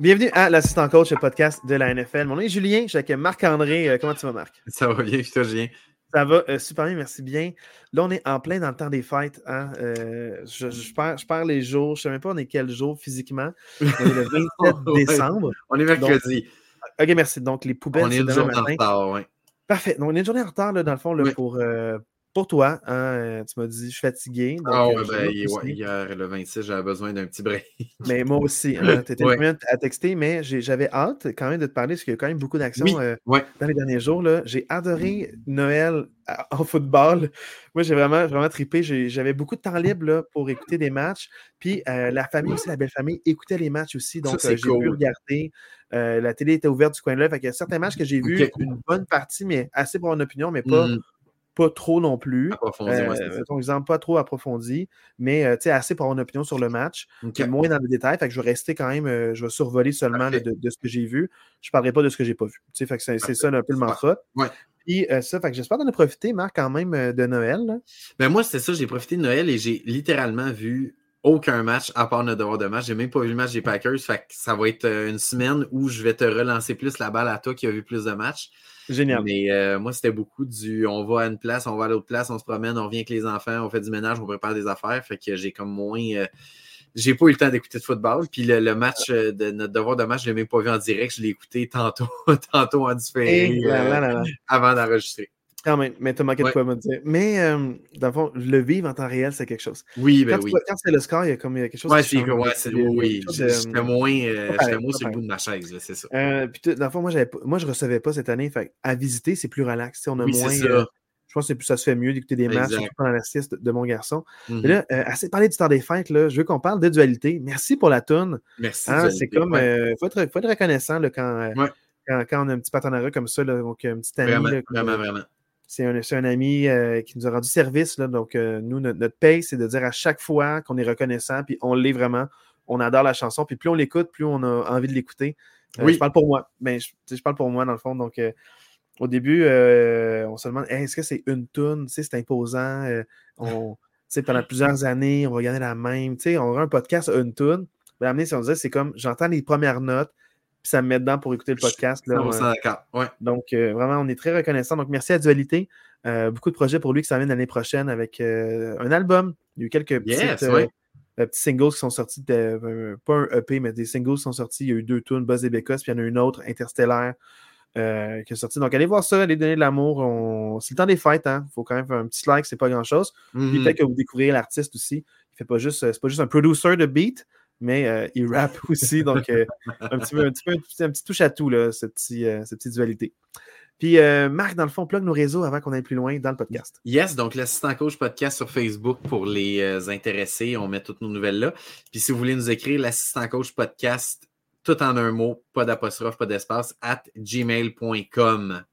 Bienvenue à l'assistant coach, le podcast de la NFL. Mon nom est Julien, je suis avec Marc-André. Euh, comment tu vas, Marc? Ça va bien, toi, Julien? Ça va euh, super bien, merci bien. Là, on est en plein dans le temps des fêtes. Hein? Euh, je, perds, les jours. Je ne sais même pas on est quel jour physiquement. On est le 27 décembre. On est mercredi. OK, merci. Donc, les poubelles, On est une journée en retard, oui. Parfait. Donc, on est une journée en retard, là, dans le fond, là, pour, pour toi, hein, euh, tu m'as dit, je suis fatigué. Donc, ah euh, ben, hier, le 26, j'avais besoin d'un petit break. mais moi aussi, hein, tu étais à texter, mais j'avais hâte quand même de te parler, parce qu'il y a quand même beaucoup d'actions euh, dans les derniers jours. J'ai adoré Noël en football. Moi, j'ai vraiment, vraiment trippé. J'avais beaucoup de temps libre pour écouter des matchs. Puis la famille aussi, la belle famille, écoutait les matchs aussi. Donc, j'ai pu regarder. la télé était ouverte du coin de l'œil. Il y a certains matchs que j'ai vus, une bonne partie, mais assez pour mon opinion, mais pas. Mmh pas trop non plus. Approfondi, euh, exemple, pas trop approfondi, mais euh, assez pour avoir une opinion sur le match, moins dans les détails. Fait que je vais rester quand même, euh, je vais survoler seulement de, ce que j'ai vu. Je ne parlerai pas de ce que j'ai pas vu. Fait que c'est ça un peu le mantra. Puis ça, fait que j'espère en as profité, Marc, quand même, de Noël. Ben moi, c'est ça, j'ai profité de Noël et j'ai littéralement vu aucun match à part notre devoir de match. J'ai même pas vu le match des Packers. Fait que ça va être une semaine où je vais te relancer plus la balle à toi qui a vu plus de matchs. Génial. Mais euh, moi, c'était beaucoup du on va à une place, on va à l'autre place, on se promène, on revient avec les enfants, on fait du ménage, on prépare des affaires. Fait que j'ai comme moins. Euh, j'ai pas eu le temps d'écouter de football. Puis le, match euh, de notre devoir de match, je l'ai même pas vu en direct. Je l'ai écouté tantôt, tantôt en différé avant d'enregistrer. Quand même, mais t'as manqué de quoi me dire. Mais, euh, dans le fond, le vivre en temps réel, c'est quelque chose. Oui, ben oui. quand c'est le score, il y a comme quelque chose ouais, qui change. Ouais, c'est oui. J'étais moins, euh, moins sur le bout de ma chaise, c'est ça. Euh, puis, dans le fond, moi, moi, je ne recevais pas cette année. Fait, à visiter, c'est plus relax. On a moins. Euh, je pense que ça se fait mieux d'écouter des matchs, pendant la sieste de, mon garçon. Mais là, euh, assez parlé du temps des fêtes, là, je veux qu'on parle de dualité. Merci pour la toune. Merci. Hein, c'est comme, il faut, être, faut être reconnaissant là, quand, quand, quand, on a un petit partenariat comme ça, là, donc un petit ami. Vraiment, vraiment, vraiment. C'est un, ami euh, qui nous a rendu service. Là, donc, euh, nous, notre, paye, c'est de dire à chaque fois qu'on est reconnaissant, puis on l'est vraiment. On adore la chanson, puis plus on l'écoute, plus on a envie de l'écouter. Euh, oui. Je parle pour moi. Mais je, parle pour moi, dans le fond. Donc, au début, on se demande est-ce que c'est une tune C'est imposant. on, pendant plusieurs années, on va la même. on aura un podcast une tune. Mais si on disait, c'est comme j'entends les premières notes, ça me met dedans pour écouter le podcast. Là, Donc, euh, vraiment, on est très reconnaissant. Donc, merci à Dualité. Euh, beaucoup de projets pour lui qui s'amènent l'année prochaine avec euh, un album. Il y a eu quelques petits singles qui sont sortis, de, pas un EP, mais des singles qui sont sortis. Il y a eu deux tunes, Buzz et Bécos, puis il y en a une autre, Interstellaire, qui est sortie. Donc, allez voir ça, allez donner de l'amour. On... C'est le temps des fêtes, hein. Il faut quand même faire un petit like, c'est pas grand-chose. Puis mm-hmm. peut-être que vous découvrirez l'artiste aussi. Il fait pas juste, c'est pas juste un producer de beat, mais euh, il rappe aussi. Donc, euh, un, petit peu, un, petit peu, un, petit touche à tout, là, cette, petite, euh, cette petite dualité. Puis, Marc, dans le fond, plug nos réseaux avant qu'on aille plus loin dans le podcast. Yes, donc l'assistant coach podcast sur Facebook pour les intéressés. On met toutes nos nouvelles là. Puis, si vous voulez nous écrire, l'assistant coach podcast, tout en un mot, pas d'apostrophe, pas d'espace, at gmail.com.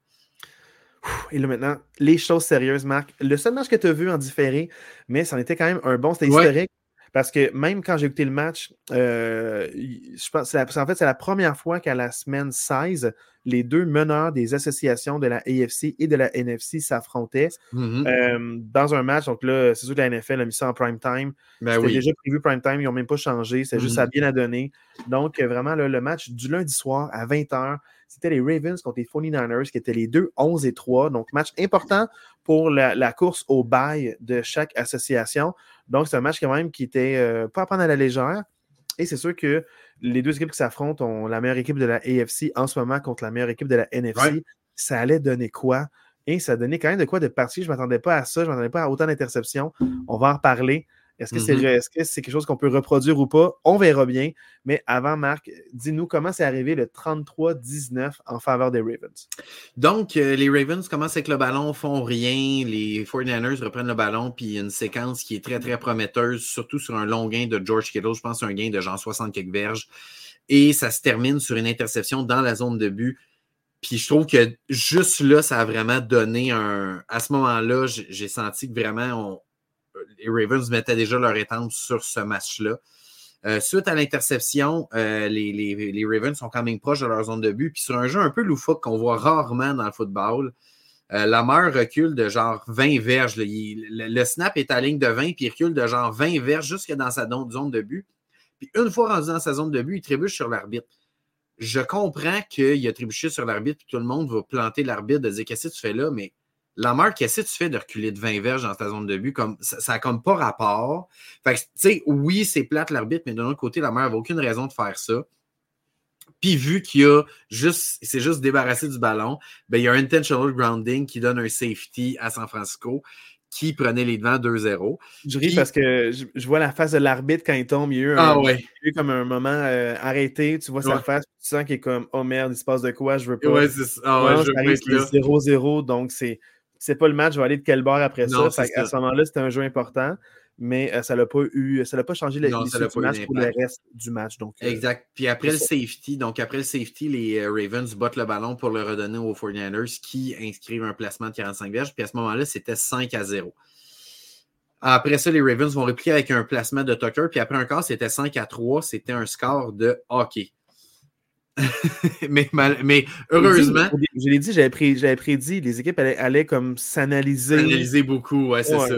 Et là maintenant, les choses sérieuses, Marc. Le seul match que tu as vu en différé, mais ça en était quand même un bon, c'était historique. Parce que même quand j'ai écouté le match, euh, je pense, en fait, c'est la première fois qu'à la semaine 16, les deux meneurs des associations de la AFC et de la NFC s'affrontaient mm-hmm. euh, dans un match. Donc là, c'est sûr que la NFL a mis ça en prime time. Ben C'était déjà prévu prime time, ils n'ont même pas changé. C'est juste à mm-hmm. bien à donner. Donc, vraiment, le match du lundi soir à 20h, c'était les Ravens contre les 49ers, qui étaient les deux 11 et 3. Donc, match important pour la, course au bail de chaque association. Donc, c'est un match quand même qui était euh, pas à prendre à la légère. Et c'est sûr que les deux équipes qui s'affrontent ont la meilleure équipe de la AFC en ce moment contre la meilleure équipe de la NFC. Ça allait donner quoi? Et ça donnait quand même de quoi de partir. Je ne m'attendais pas à ça. Je ne m'attendais pas à autant d'interceptions. On va en reparler. Est-ce que mm-hmm. c'est quelque chose qu'on peut reproduire ou pas? On verra bien. Mais avant, Marc, dis-nous comment c'est arrivé le 33-19 en faveur des Ravens. Donc, euh, les Ravens commencent avec le ballon, font rien. Les 49ers reprennent le ballon, puis il y a une séquence qui est très, très prometteuse, surtout sur un long gain de George Kittle. Je pense un gain de genre 60 quelques verges. Et ça se termine sur une interception dans la zone de but. Puis je trouve que juste là, ça a vraiment donné un. À ce moment-là, j'ai senti que vraiment, on, les Ravens mettaient déjà leur étampe sur ce match-là. Euh, suite à l'interception, euh, les, Ravens sont quand même proches de leur zone de but. Puis sur un jeu un peu loufoque qu'on voit rarement dans le football, euh, la recule de genre 20 verges. le, snap est à ligne de 20, puis il recule de genre 20 verges jusque dans sa zone de but. Puis une fois rendu dans sa zone de but, il trébuche sur l'arbitre. je comprends qu'il a trébuché sur l'arbitre, et tout le monde va planter l'arbitre de dire Qu'est-ce que tu fais là? Mais Lamar, qu'est-ce que tu fais de reculer de 20 verges dans ta zone de but? Comme, ça n'a comme pas rapport. Fait que, tu sais, oui, c'est plate l'arbitre, mais de l'autre côté, Lamar n'avait aucune raison de faire ça. Puis vu qu'il a juste, c'est juste débarrassé du ballon, ben, il y a un intentional grounding qui donne un safety à San Francisco qui prenait les devants 2-0. Je ris parce que je, vois la face de l'arbitre quand il tombe. Il y a eu, ah, comme un moment euh, arrêté. Tu vois sa face, tu sens qu'il est comme Oh merde, il se passe de quoi, je veux pas. Ouais, c'est ça. Ah, je 0-0, donc c'est c'est pas le match, je vais aller de quel bord après ça. À ce moment-là, c'était un jeu important mais euh, ça n'a pas eu, ça n'a pas changé la, match pour le reste du match. Donc, euh, exact. Puis après le safety, donc après le safety, les euh, Ravens bottent le ballon pour le redonner aux 49ers qui inscrivent un placement de 45 verges. Puis à ce moment-là, c'était 5 à 0. Après ça, les Ravens vont replier avec un placement de Tucker. Puis après un quart, c'était 5 à 3. C'était un score de hockey. mais, mais, heureusement. Je l'ai dit, j'avais prédit, les équipes allaient, comme s'analyser. S'analyser beaucoup, ouais, c'est ça.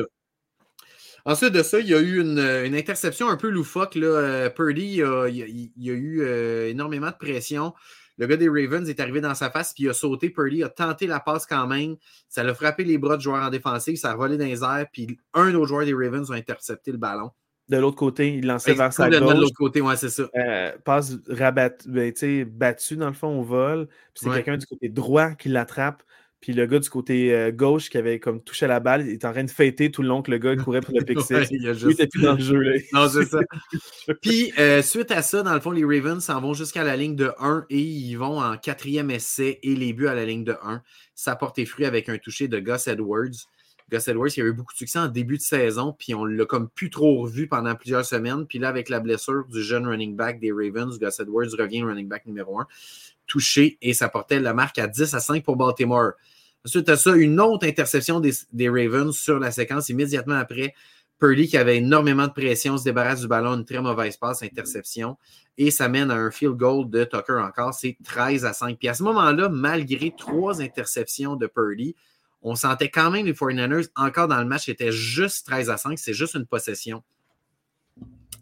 Ensuite de ça, il y a eu une, interception un peu loufoque. Là. Euh, Purdy, il, y a eu euh, énormément de pression. Le gars des Ravens est arrivé dans sa face, puis il a sauté. Purdy a tenté la passe quand même. Ça l'a frappé les bras de joueurs en défensive. Ça a volé dans les airs, puis un autre joueur des Ravens a intercepté le ballon. De l'autre côté, il lançait vers sa gauche. De l'autre côté, ouais, c'est ça. Euh, passe rabat, ben, battu dans le fond au vol. Puis c'est quelqu'un du côté droit qui l'attrape. Puis le gars du côté euh, gauche qui avait comme touché la balle, il était en train de fêter tout le long que le gars courait pour le pick il était plus dans le jeu. Là. non, c'est ça. Puis euh, suite à ça, dans le fond, les Ravens s'en vont jusqu'à la ligne de 1 et ils vont en quatrième essai et les buts à la ligne de 1. Ça porte fruit avec un touché de Gus Edwards. Gus Edwards, il a eu beaucoup de succès en début de saison, puis on l'a comme plus trop revu pendant plusieurs semaines. Puis là, avec la blessure du jeune running back des Ravens, Gus Edwards revient running back numéro 1 touché et ça portait la marque à 10 à 5 pour Baltimore. Ensuite à ça, une autre interception des, Ravens sur la séquence immédiatement après. Purdy qui avait énormément de pression, se débarrasse du ballon, une très mauvaise passe, interception. Et ça mène à un field goal de Tucker encore. C'est 13 à 5. Puis à ce moment-là, malgré trois interceptions de Purdy, on sentait quand même les 49ers encore dans le match. C'était juste 13 à 5. C'est juste une possession.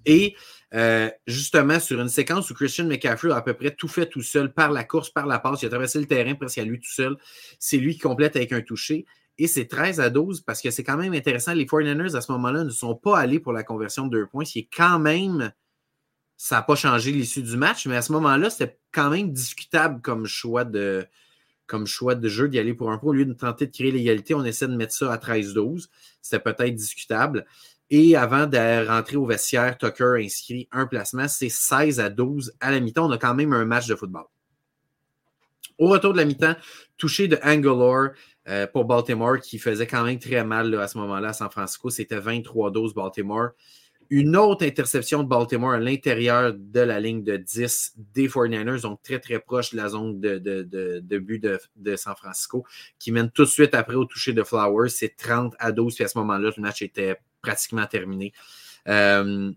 Et euh, justement, sur une séquence où Christian McCaffrey a à peu près tout fait tout seul par la course, par la passe, il a traversé le terrain presque à lui tout seul. C'est lui qui complète avec un touché. Et c'est 13 à 12 parce que c'est quand même intéressant. Les 49ers, à ce moment-là, ne sont pas allés pour la conversion de deux points. C'est quand même. Ça n'a pas changé l'issue du match, mais à ce moment-là, c'était quand même discutable comme choix de, comme choix de jeu d'y aller pour un point. Au lieu de tenter de créer l'égalité, on essaie de mettre ça à 13-12. C'était peut-être discutable. Et avant de rentrer au vestiaire, Tucker inscrit un placement. C'est 16 à 12 à la mi-temps. On a quand même un match de football. Au retour de la mi-temps, touché de Angelor euh, pour Baltimore, qui faisait quand même très mal à ce moment-là à San Francisco. C'était 23-12 Baltimore. Une autre interception de Baltimore à l'intérieur de la ligne de 10 des 49ers, donc très très proche de la zone de, de, but de, San Francisco, qui mène tout de suite après au toucher de Flowers. C'est 30 à 12, puis à ce moment-là, le match était pratiquement terminé. Euh,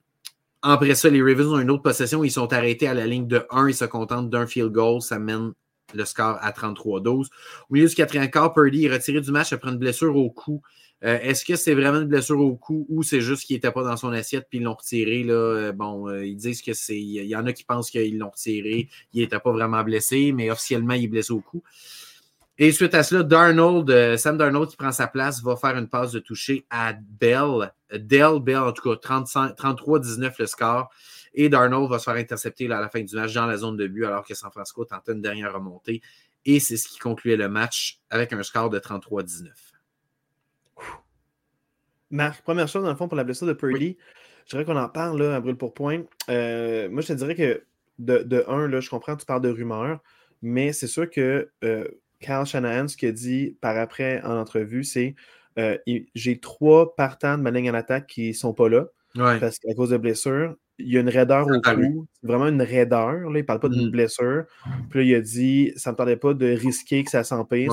après ça, les Ravens ont une autre possession. Ils sont arrêtés à la ligne de 1. Ils se contentent d'un field goal. Ça mène le score à 33-12. Au milieu du quatrième quart, Purdy est retiré du match après une blessure au cou. Euh, est-ce que c'est vraiment une blessure au cou ou c'est juste qu'il n'était pas dans son assiette puis ils l'ont retiré? Là? Euh, bon, ils disent que c'est. Il y en a qui pensent qu'ils l'ont retiré. Il n'était pas vraiment blessé, mais officiellement, il est blessé au cou. Et suite à cela, Darnold, euh, Sam Darnold qui prend sa place, va faire une passe de toucher à Bell. Dell Bell, en tout cas, 33-19 le score. Et Darnold va se faire intercepter à la fin du match dans la zone de but alors que San Francisco tentait une dernière remontée. Et c'est ce qui concluait le match avec un score de 33-19. Marc, première chose, dans le fond, pour la blessure de Purdy, je dirais qu'on en parle là, à brûle pour point. Euh, moi, je te dirais que de, de un, là, je comprends que tu parles de rumeurs, mais c'est sûr que euh, Kyle Shanahan, ce qu'il a dit par après en entrevue, c'est euh, j'ai trois partants de ma ligne en attaque qui ne sont pas là parce qu'à cause de blessures. Il y a une raideur au cou, c'est vraiment une raideur. Là, il ne parle pas d'une mm. blessure. Puis là, il a dit ça ne me tendait pas de risquer que ça s'empire.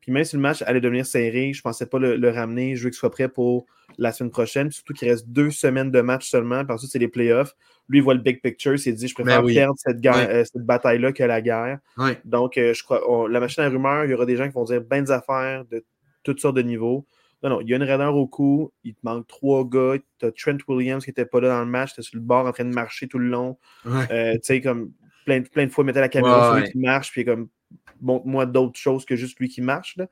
Puis même si le match allait devenir serré, je ne pensais pas le, ramener. Je veux qu'il soit prêt pour la semaine prochaine. Surtout qu'il reste deux semaines de match seulement. Puis ensuite, c'est les playoffs. Lui, il voit le big picture. Il s'est dit je préfère ben perdre cette, euh, cette bataille-là que la guerre. Donc, euh, je crois la machine à rumeurs, il y aura des gens qui vont dire ben des affaires de toutes sortes de niveaux. Non, non, il y a une raideur au cou, il te manque trois gars, tu as Trent Williams qui n'était pas là dans le match, tu sur le bord en train de marcher tout le long. Euh, tu sais, comme plein, plein de fois, il mettait la caméra sur lui qui marche, puis comme, montre-moi d'autres choses que juste lui qui marche. Là.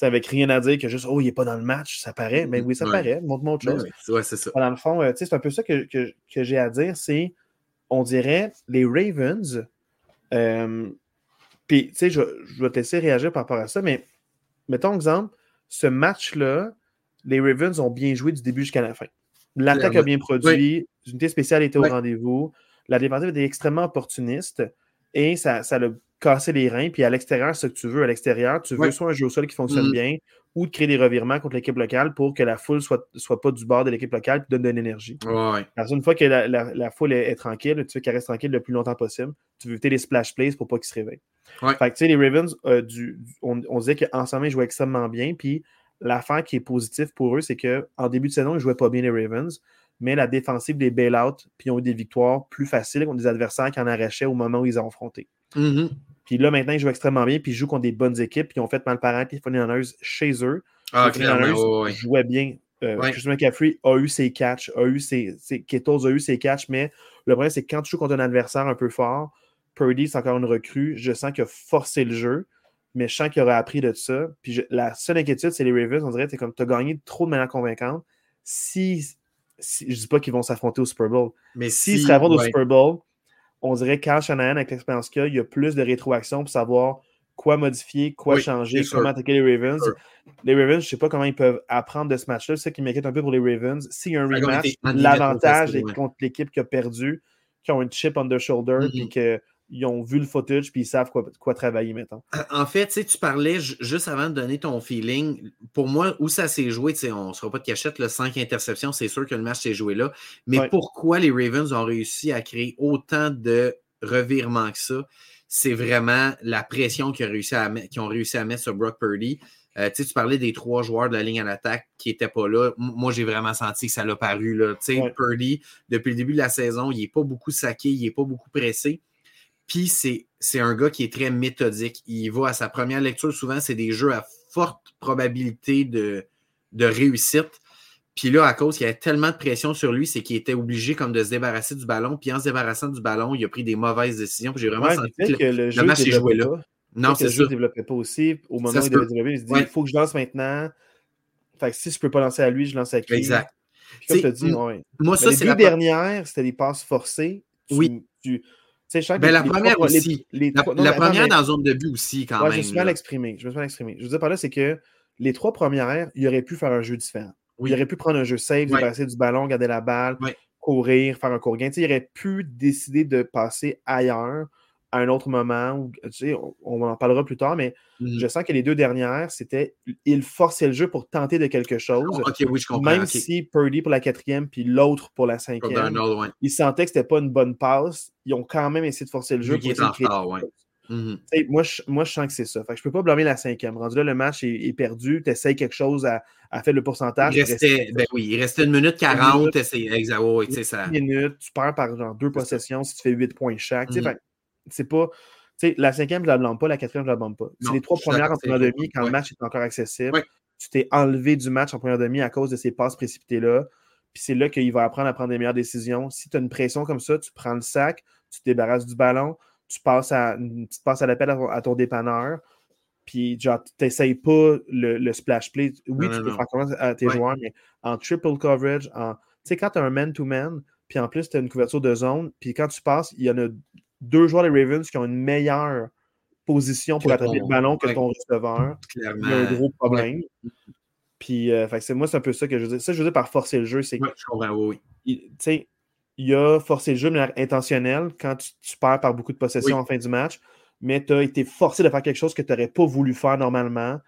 avec rien à dire que juste, oh, il n'est pas dans le match, ça paraît. Mais oui, ça paraît, montre-moi autre chose. Ouais, c'est ça. Dans le fond, euh, c'est un peu ça que, que, que j'ai à dire, c'est, on dirait, les Ravens, euh, puis, tu sais, je, je, vais te laisser réagir par rapport à ça, mais mettons exemple, ce match-là, les Ravens ont bien joué du début jusqu'à la fin. L'attaque a bien produit, l'unité spéciale était au rendez-vous, la défensive était extrêmement opportuniste et ça, ça a cassé les reins. Puis à l'extérieur, ce que tu veux, à l'extérieur, tu veux soit un jeu au sol qui fonctionne mm. bien ou de créer des revirements contre l'équipe locale pour que la foule soit, soit pas du bord de l'équipe locale et donne de l'énergie. Parce une fois que la, foule est, tranquille, tu veux qu'elle reste tranquille le plus longtemps possible. Tu veux éviter les splash plays pour pas qu'ils se réveillent. Fait que, tu sais, les Ravens, euh, du, on, on, disait qu'ensemble, ils jouaient extrêmement bien. Puis l'affaire qui est positive pour eux, c'est qu'en début de saison, ils ne jouaient pas bien les Ravens, mais la défensive des bail-out, puis ils ont eu des victoires plus faciles contre des adversaires qui en arrachaient au moment où ils ont affronté. Mm-hmm. Puis là, maintenant, ils jouent extrêmement bien, puis ils jouent contre des bonnes équipes, puis ils ont fait mal paraître les 49ers chez eux. Ah, les clairement, jouaient bien. Euh, Christian McCaffrey a eu ses catchs, a eu ses, ses a eu ses catchs, mais le problème, c'est que quand tu joues contre un adversaire un peu fort, Purdy, c'est encore une recrue, je sens qu'il a forcé le jeu mais je sens qu'il aurait appris de ça. Puis la seule inquiétude, c'est les Ravens. On dirait que tu as gagné trop de manière convaincante. Si, je ne dis pas qu'ils vont s'affronter au Super Bowl, mais s'ils si, se affrontent au Super Bowl, on dirait qu'Al Shanahan, avec l'expérience qu'il a, il y a plus de rétroaction pour savoir quoi modifier, quoi changer, comment attaquer les Ravens. Les Ravens, je ne sais pas comment ils peuvent apprendre de ce match-là. C'est ça qui m'inquiète un peu pour les Ravens. S'il y a un rematch, l'avantage est contre l'équipe qui a perdu, qui ont une chip on their shoulder, mm-hmm. puis que ils ont vu le footage puis ils savent quoi, travailler maintenant. En fait, tu parlais juste avant de donner ton feeling. Pour moi, où ça s'est joué, on ne sera pas de cachette, le 5 interceptions, c'est sûr que le match s'est joué là. Mais pourquoi les Ravens ont réussi à créer autant de revirements que ça? C'est vraiment la pression qu'ils ont, réussi à mettre, ont réussi à mettre sur Brock Purdy. Euh, tu parlais des trois joueurs de la ligne à l'attaque qui n'étaient pas là. moi, j'ai vraiment senti que ça l'a paru. Là. Purdy, depuis le début de la saison, il n'est pas beaucoup saqué, il n'est pas beaucoup pressé. Puis c'est un gars qui est très méthodique. Il va à sa première lecture, souvent, c'est des jeux à forte probabilité de, de réussite. Puis là, à cause qu'il y avait tellement de pression sur lui, c'est qu'il était obligé comme de se débarrasser du ballon. Puis en se débarrassant du ballon, il a pris des mauvaises décisions. J'ai vraiment senti que, le, jeu match est joué là. Non, c'est. Le jeu ne développait pas aussi. Au moment où il devait développer, il se dit il faut que je lance maintenant. Fait que si je ne peux pas lancer à lui, je lance à qui? Exact. comme tu as dit, Moi, ça, les deux la... dernières, c'était des passes forcées. oui. Tu, ben, la première aussi. la, première dans zone de but aussi, quand même. Je me suis mal exprimé. Je me suis mal exprimé. Je veux dire par là, c'est que les trois premières, il aurait pu faire un jeu différent. Il aurait pu prendre un jeu safe, débarrasser du ballon, garder la balle, courir, faire un court gain. il aurait pu décider de passer ailleurs à un autre moment, on, en parlera plus tard, mais mmh je sens que les deux dernières, c'était il forçait le jeu pour tenter de quelque chose. Même si Purdy pour la quatrième, puis l'autre pour la cinquième, ils sentaient que c'était pas une bonne passe, ils ont quand même essayé de forcer le jeu pour essayer mmh moi, je, moi, je sens que c'est ça. Fait que je peux pas blâmer la cinquième. Rendu là, le match est, perdu. Tu essayes quelque chose à, faire le pourcentage. Il restait, ben oui, il restait une minute 40. Une ça. minute, tu perds par genre deux possessions si tu fais 8 points chaque. Mmh c'est pas. la cinquième, je la blâme pas, la quatrième, je la blâme pas. C'est les trois premières en première demi, quand le match est encore accessible. Tu t'es enlevé du match en première demi à cause de ces passes précipitées-là. Puis c'est là qu'il va apprendre à prendre des meilleures décisions. Si tu as une pression comme ça, tu prends le sac, tu te débarrasses du ballon, tu passes à, tu passes à l'appel à, ton dépanneur. Puis, genre, tu n'essayes pas le, splash play. Oui, tu peux faire commencer à tes joueurs, mais en triple coverage, en. Tu sais, quand tu as un man-to-man, puis en plus, tu as une couverture de zone, puis quand tu passes, il y en a deux joueurs des Ravens qui ont une meilleure position pour attraper le ballon que ton receveur. Clairement. Il y a un gros problème. Puis, euh, c'est moi, c'est un peu ça que je veux dire. Ça, je veux dire par forcer le jeu, c'est que. je comprends, oui. Tu sais, il y a forcé le jeu de manière intentionnelle quand tu, perds par beaucoup de possessions en fin du match, mais tu as été forcé de faire quelque chose que tu n'aurais pas voulu faire normalement.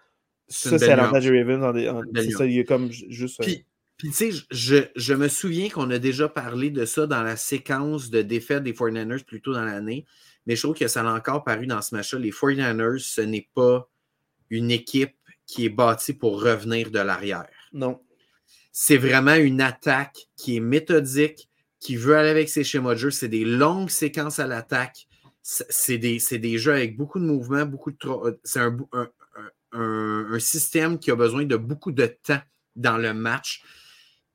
Ça, c'est l'avantage des Ravens. C'est ça, il y a comme juste. Euh, puis, tu sais, je, je, me souviens qu'on a déjà parlé de ça dans la séquence de défaite des 49ers plus tôt dans l'année, mais je trouve que ça a encore paru dans ce match-là. Les 49ers, ce n'est pas une équipe qui est bâtie pour revenir de l'arrière. Non. C'est vraiment une attaque qui est méthodique, qui veut aller avec ses schémas de jeu. C'est des longues séquences à l'attaque. C'est des, des, jeux avec beaucoup de mouvements, beaucoup de. C'est un, un, un, un système qui a besoin de beaucoup de temps dans le match.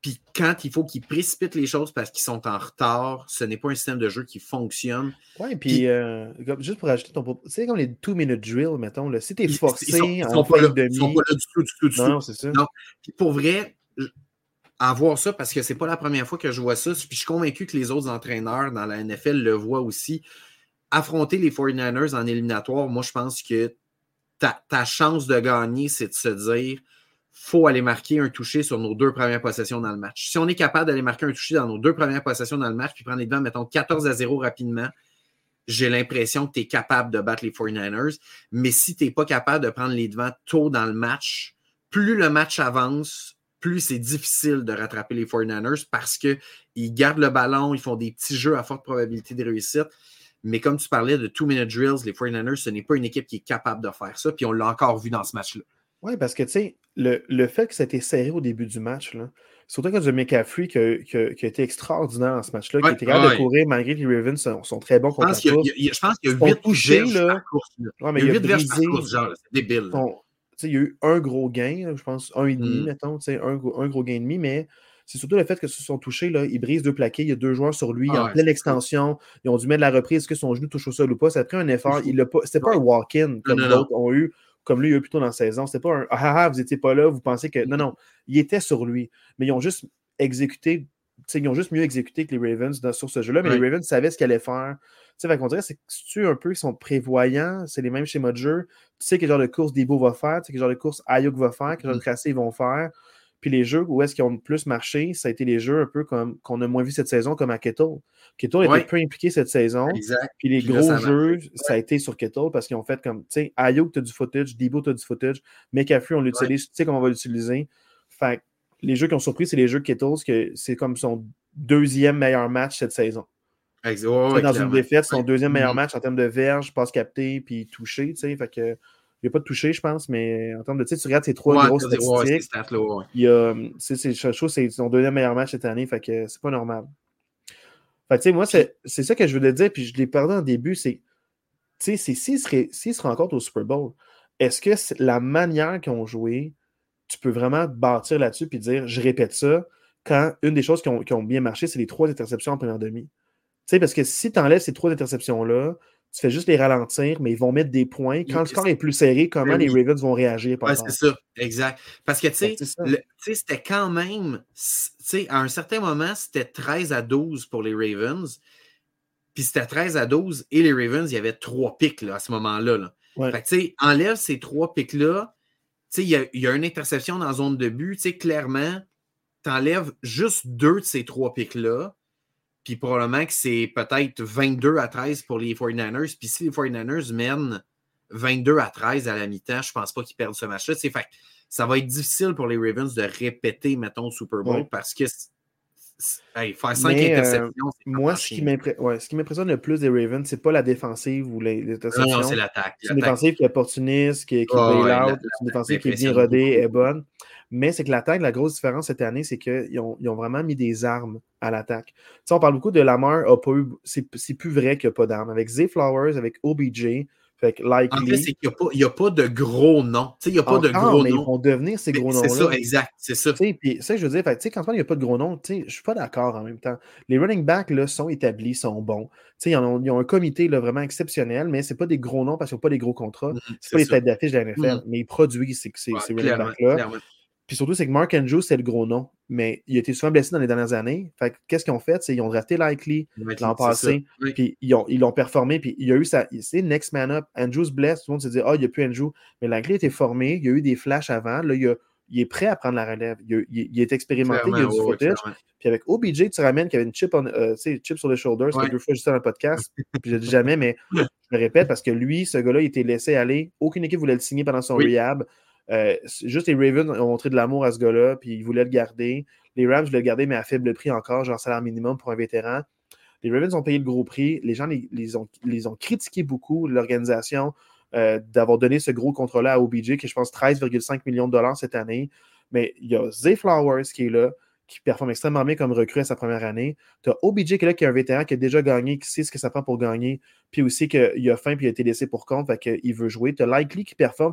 Puis quand il faut qu'ils précipitent les choses parce qu'ils sont en retard, ce n'est pas un système de jeu qui fonctionne. Oui, puis euh, juste pour ajouter ton propos, c'est comme les two-minute drill, mettons. Là, si tu es forcé en fin de demi. Ils sont pas là du tout, du tout, du tout. Non, c'est ça. Non. Puis pour vrai, avoir ça, parce que c'est pas la première fois que je vois ça, puis je suis convaincu que les autres entraîneurs dans la NFL le voient aussi. Affronter les 49ers en éliminatoire, moi, je pense que ta, ta chance de gagner, c'est de se dire faut aller marquer un toucher sur nos deux premières possessions dans le match. Si on est capable d'aller marquer un toucher dans nos deux premières possessions dans le match, puis prendre les devants, mettons 14 à 0 rapidement, j'ai l'impression que tu es capable de battre les 49ers. Mais si tu n'es pas capable de prendre les devants tôt dans le match, plus le match avance, plus c'est difficile de rattraper les 49ers parce qu'ils gardent le ballon, ils font des petits jeux à forte probabilité de réussite. Mais comme tu parlais de two-minute drills, les 49ers, ce n'est pas une équipe qui est capable de faire ça. Puis on l'a encore vu dans ce match-là. Oui, parce que, tu sais, le, le, fait que ça a été serré au début du match, là, surtout quand du McCaffrey qui a, qui, a, qui a, été extraordinaire dans ce match-là, qui a été capable de courir malgré que les Ravens sont, très bons contre la. Je pense qu'il y a 8 touchés là. Ouais, mais il y a 8 verges par course, genre, c'est débile. il y a eu un gros gain, je pense, un et demi, mm. mettons, un, un gros gain et demi, mais c'est surtout le fait que se sont touchés. Là, ils brisent deux plaqués. Il y a deux joueurs sur lui. Ah, en pleine extension. Ils ont dû mettre la reprise. Est-ce que son genou touche au sol ou pas? Ça a pris un effort. Il pas... C'était pas un walk-in comme d'autres ont eu comme lui, il a eu plutôt dans la saison. C'était pas un ah, ah, ah vous n'étiez pas là, vous pensez que. Non, non, il était sur lui. Mais ils ont juste exécuté, ils ont juste mieux exécuté que les Ravens sur ce jeu-là, mais les Ravens savaient ce qu'ils allaient faire. Tu sais, qu'on dirait, c'est que tu un peu, ils sont prévoyants, c'est les mêmes schémas de jeu? Tu sais quel genre de course Debo va faire, tu sais quel genre de course Ayuk va faire, quel genre de mm. tracé ils vont faire. Puis les jeux où est-ce qu'ils ont le plus marché, ça a été les jeux un peu comme qu'on a moins vu cette saison, comme à Kettle. Kettle était peu impliqué cette saison. Puis les gros jeux, ça a été sur Kettle parce qu'ils ont fait comme, tu sais, Ayuk, tu as du footage, Debo, tu as du footage, McAfee, on l'utilise, tu sais comment on va l'utiliser. Fait les jeux qui ont surpris, c'est les jeux Kettles, que c'est comme son deuxième meilleur match cette saison. dans une défaite, son deuxième meilleur mm-hmm. match en termes de verge, passe capté, puis touché, tu sais. Fait que il a pas de touché, je pense, mais en termes de, tu tu regardes ces trois grosses statistiques. il a, c'est, c'est son deuxième meilleur match cette année, fait que c'est pas normal. Fait tu sais, moi, c'est, ça que je voulais dire, puis je l'ai parlé en début, c'est, tu sais, s'ils se, rencontrent au Super Bowl, est-ce que la manière qu'ils ont joué, tu peux vraiment bâtir là-dessus puis dire, je répète ça, quand une des choses qui ont, qui ont bien marché, c'est les trois interceptions en première demi. Tu sais, parce que si tu enlèves ces trois interceptions-là, tu fais juste les ralentir, mais ils vont mettre des points. Quand le score est plus serré, comment ben les Ravens vont réagir? Oui, c'est ça, exact. Parce que, tu sais, c'était quand même, tu sais, à un certain moment, c'était 13 à 12 pour les Ravens. Puis c'était 13 à 12 et les Ravens, il y avait trois pics là, à ce moment-là. Là. Fait que, tu sais, enlève ces trois pics-là. Tu sais, il y a, y a, une interception dans la zone de but. Tu sais, clairement, tu enlèves juste deux de ces trois pics-là puis probablement que c'est peut-être 22 à 13 pour les 49ers. Puis si les 49ers mènent 22 à 13 à la mi-temps, je ne pense pas qu'ils perdent ce match-là. Fait ça va être difficile pour les Ravens de répéter, mettons, le Super Bowl parce que faire 5 euh, interceptions, Moi, ce qui, m'impressionne le plus des Ravens, c'est pas la défensive ou les, interceptions. Non, c'est l'attaque. C'est une défensive qui est opportuniste, qui, qui oh, out, c'est une défensive qui est bien rodée, est bonne. Mais c'est que l'attaque, la grosse différence cette année, c'est qu'ils ont, ils ont, vraiment mis des armes à l'attaque. Tu sais, on parle beaucoup de Lamar, c'est plus vrai qu'il n'y a pas d'armes. Avec Zay Flowers, avec OBJ, fait que likely, en fait, c'est qu'il n'y a, a, pas de gros noms. Il n'y a pas de gros mais noms. Ils vont devenir ces gros noms-là. C'est ça, exact. C'est ça. Puis ça, je veux dire, fait, quand il n'y a pas de gros noms, je ne suis pas d'accord en même temps. Les running backs là, sont établis, sont bons. Ils ont, ils ont un comité là, vraiment exceptionnel, mais ce pas des gros noms parce qu'ils n'ont pas des gros contrats. Mm-hmm, ce pas les têtes d'affiche de la NFL, mm-hmm. mais ils produisent ces, ces, ces running backs-là. Puis surtout, c'est que Mark Andrews, c'est le gros nom. Mais il a été souvent blessé dans les dernières années. Fait qu'est-ce qu'ils ont fait? C'est qu'ils ont drafté Likely l'an passé. Puis ils l'ont ils performé. Puis il y a eu ça. C'est next man up. Andrews blesse. Tout le monde se dit, ah, oh, il n'y a plus Andrew. Mais Likely a été formé. Il y a eu des flashs avant. Là, il, il est prêt à prendre la relève. Il, il, est expérimenté. il y a du footage. Puis avec OBJ, tu ramènes qu'il y avait une chip, on, euh, chip sur les shoulders. C'est deux fois juste dans le podcast. puis je dis jamais, mais je le répète parce que lui, ce gars-là, il était laissé aller. Aucune équipe voulait le signer pendant son rehab. Euh, juste les Ravens ont montré de l'amour à ce gars-là, puis ils voulaient le garder. Les Rams voulaient le garder, mais à faible prix encore, genre salaire minimum pour un vétéran. Les Ravens ont payé le gros prix. Les gens les, ont, les ont critiqué beaucoup, l'organisation, euh, d'avoir donné ce gros contrat-là à OBJ, qui je pense 13,5 millions de dollars cette année. Mais il y a Zay Flowers qui est là, qui performe extrêmement bien comme recrue à sa première année. Tu as OBJ qui est là, qui est un vétéran, qui a déjà gagné, qui sait ce que ça prend pour gagner, puis aussi qu'il a faim, puis il a été laissé pour compte, fait qu'il veut jouer. Tu as Likely qui performe.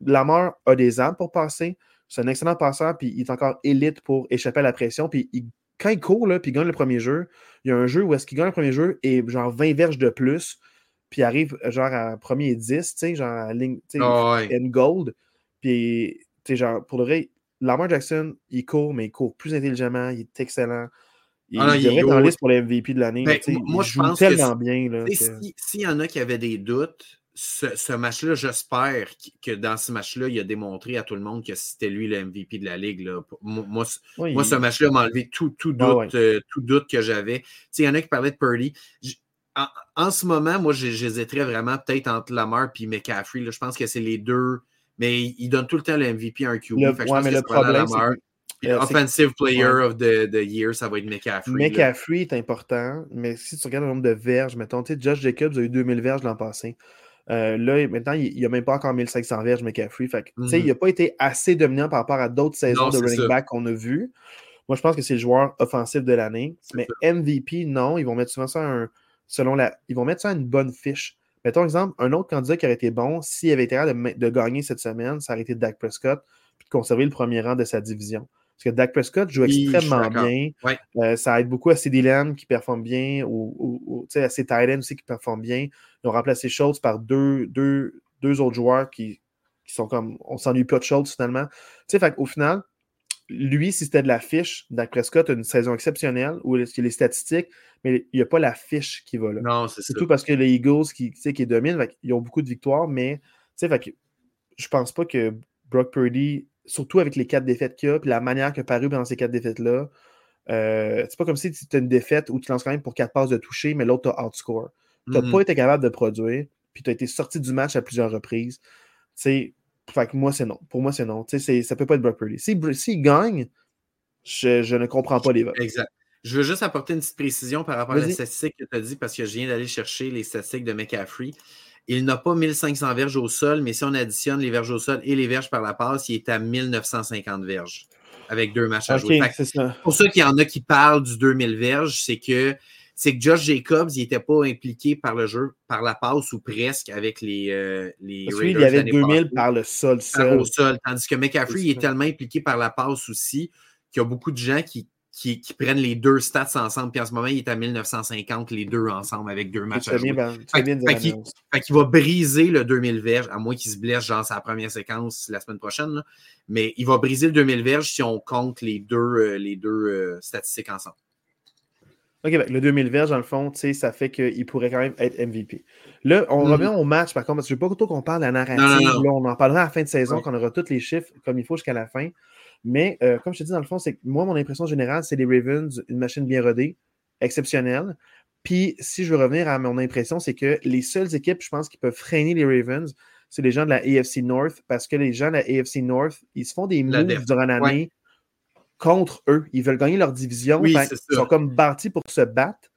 Lamar a des armes pour passer. C'est un excellent passeur, puis il est encore élite pour échapper à la pression. Puis quand il court, là, puis il gagne le premier jeu, il y a un jeu où est-ce qu'il gagne le premier jeu et genre 20 verges de plus, puis il arrive genre à premier 10, tu sais, genre à ligne, tu sais, Ah ouais. gold. Puis, tu sais, genre, pour le vrai, Lamar Jackson, il court, mais il court plus intelligemment, il est excellent. Il, Ah non, il il est en haut. liste pour le MVP de l'année. Ben, moi, il je joue pense que tellement bien. Que- si- S'il y en a qui avaient des doutes, ce, ce match-là, j'espère qu- que dans ce match-là, il a démontré à tout le monde que c'était lui le MVP de la Ligue. là. Moi, moi, ce- Oui, moi, il- ce match-là m'a enlevé tout, tout doute, Ah ouais. euh, tout doute que j'avais. Il y en a qui parlaient de Purdy. En, en ce moment, moi, j'hésiterais vraiment peut-être entre Lamar et McCaffrey. là. Je pense que c'est les deux. Mais il il donne tout le temps le MVP à un QB. Le- Fait que je ouais, pense mais que le problème, euh, Offensive Player ouais. of the, the Year, ça va être McCaffrey. là. McCaffrey est important, mais si tu regardes le nombre de verges, mettons, tu sais, Josh Jacobs a eu 2000 verges l'an passé. Euh, là, maintenant, il n'a même pas encore 1500 verges, McCaffrey. Fait Mhm. il n'a pas été assez dominant par rapport à d'autres saisons Non, de running ça. back qu'on a vu. Moi, je pense que c'est le joueur offensif de l'année. Mais MVP, non, ils vont mettre souvent ça à un, selon la. Ils vont mettre ça à une bonne fiche. Mettons, exemple, un autre candidat qui aurait été bon, s'il avait été capable de, de gagner cette semaine, ça aurait été Dak Prescott, puis de conserver le premier rang de sa division. Parce que Dak Prescott joue extrêmement bien. Ouais. Euh, ça aide beaucoup à CD Lamb qui performe bien, ou, à ses Titans aussi qui performent bien. Ils ont remplacé Schultz par deux, deux, deux autres joueurs qui, qui sont comme. On s'ennuie pas de Schultz finalement. Tu sais, fait au final, lui, si c'était de la fiche, Dak Prescott a une saison exceptionnelle où il y a les statistiques, mais il n'y a pas la fiche qui va là. Non, c'est. Surtout parce que les Eagles qui, qui dominent, ils ont beaucoup de victoires, mais tu sais, fait que je pense pas que Brock Purdy, surtout avec les quatre défaites qu'il a, puis la manière a paru dans ces quatre défaites-là, euh, c'est pas comme si tu as une défaite où tu lances quand même pour quatre passes de toucher, mais l'autre t'a outscore. Tu n'as pas été capable de produire, puis tu as été sorti du match à plusieurs reprises. Tu sais, fait que moi, c'est non. Pour moi, c'est non. C'est- ça peut pas être Brock Purdy. S'il gagne, je, je ne comprends pas les votes. Exact. Je veux juste apporter une petite précision par rapport à la statistique que tu as dit parce que je viens d'aller chercher les statistiques de McCaffrey. Il n'a pas 1500 verges au sol, mais si on additionne les verges au sol et les verges par la passe, il est à 1950 verges avec deux matchs à jouer. C'est pour ça qu'il y en a qui parlent du 2000 verges, c'est que c'est que Josh Jacobs, il n'était pas impliqué par le jeu, par la passe ou presque avec les, euh, les Parce il y avait l'année 2000 passée par le sol par seul. au sol. Tandis que McCaffrey il est tellement impliqué par la passe aussi qu'il y a beaucoup de gens qui, qui, qui prennent les deux stats ensemble. Puis en ce moment, il est à 1950, les deux ensemble, avec deux matchs à jouer. bien, Fait- fait qu'il- nuance. Fait qu'il va briser le 2000 verges, à moins qu'il se blesse, genre sa première séquence la semaine prochaine. là. Mais il va briser le 2000 verges si on compte les deux, euh, les deux euh, statistiques ensemble. OK, ben, le 2000 verges, dans le fond, ça fait qu'il pourrait quand même être MVP. Là, on Mhm. revient au match, par contre, parce que je ne veux pas trop qu'on parle de la narrative. Non, non, non. Là, on en parlera à la fin de saison, Ouais. quand on aura tous les chiffres comme il faut jusqu'à la fin. Mais euh, comme je te dis, dans le fond, c'est que moi, mon impression générale, c'est les Ravens, une machine bien rodée, exceptionnelle. Puis, si je veux revenir à mon impression, c'est que les seules équipes, je pense, qui peuvent freiner les Ravens, c'est les gens de la AFC North, parce que les gens de la AFC North, ils se font des moves durant l'année contre eux. Ils veulent gagner leur division. Oui, ils sont comme bâtis pour se battre.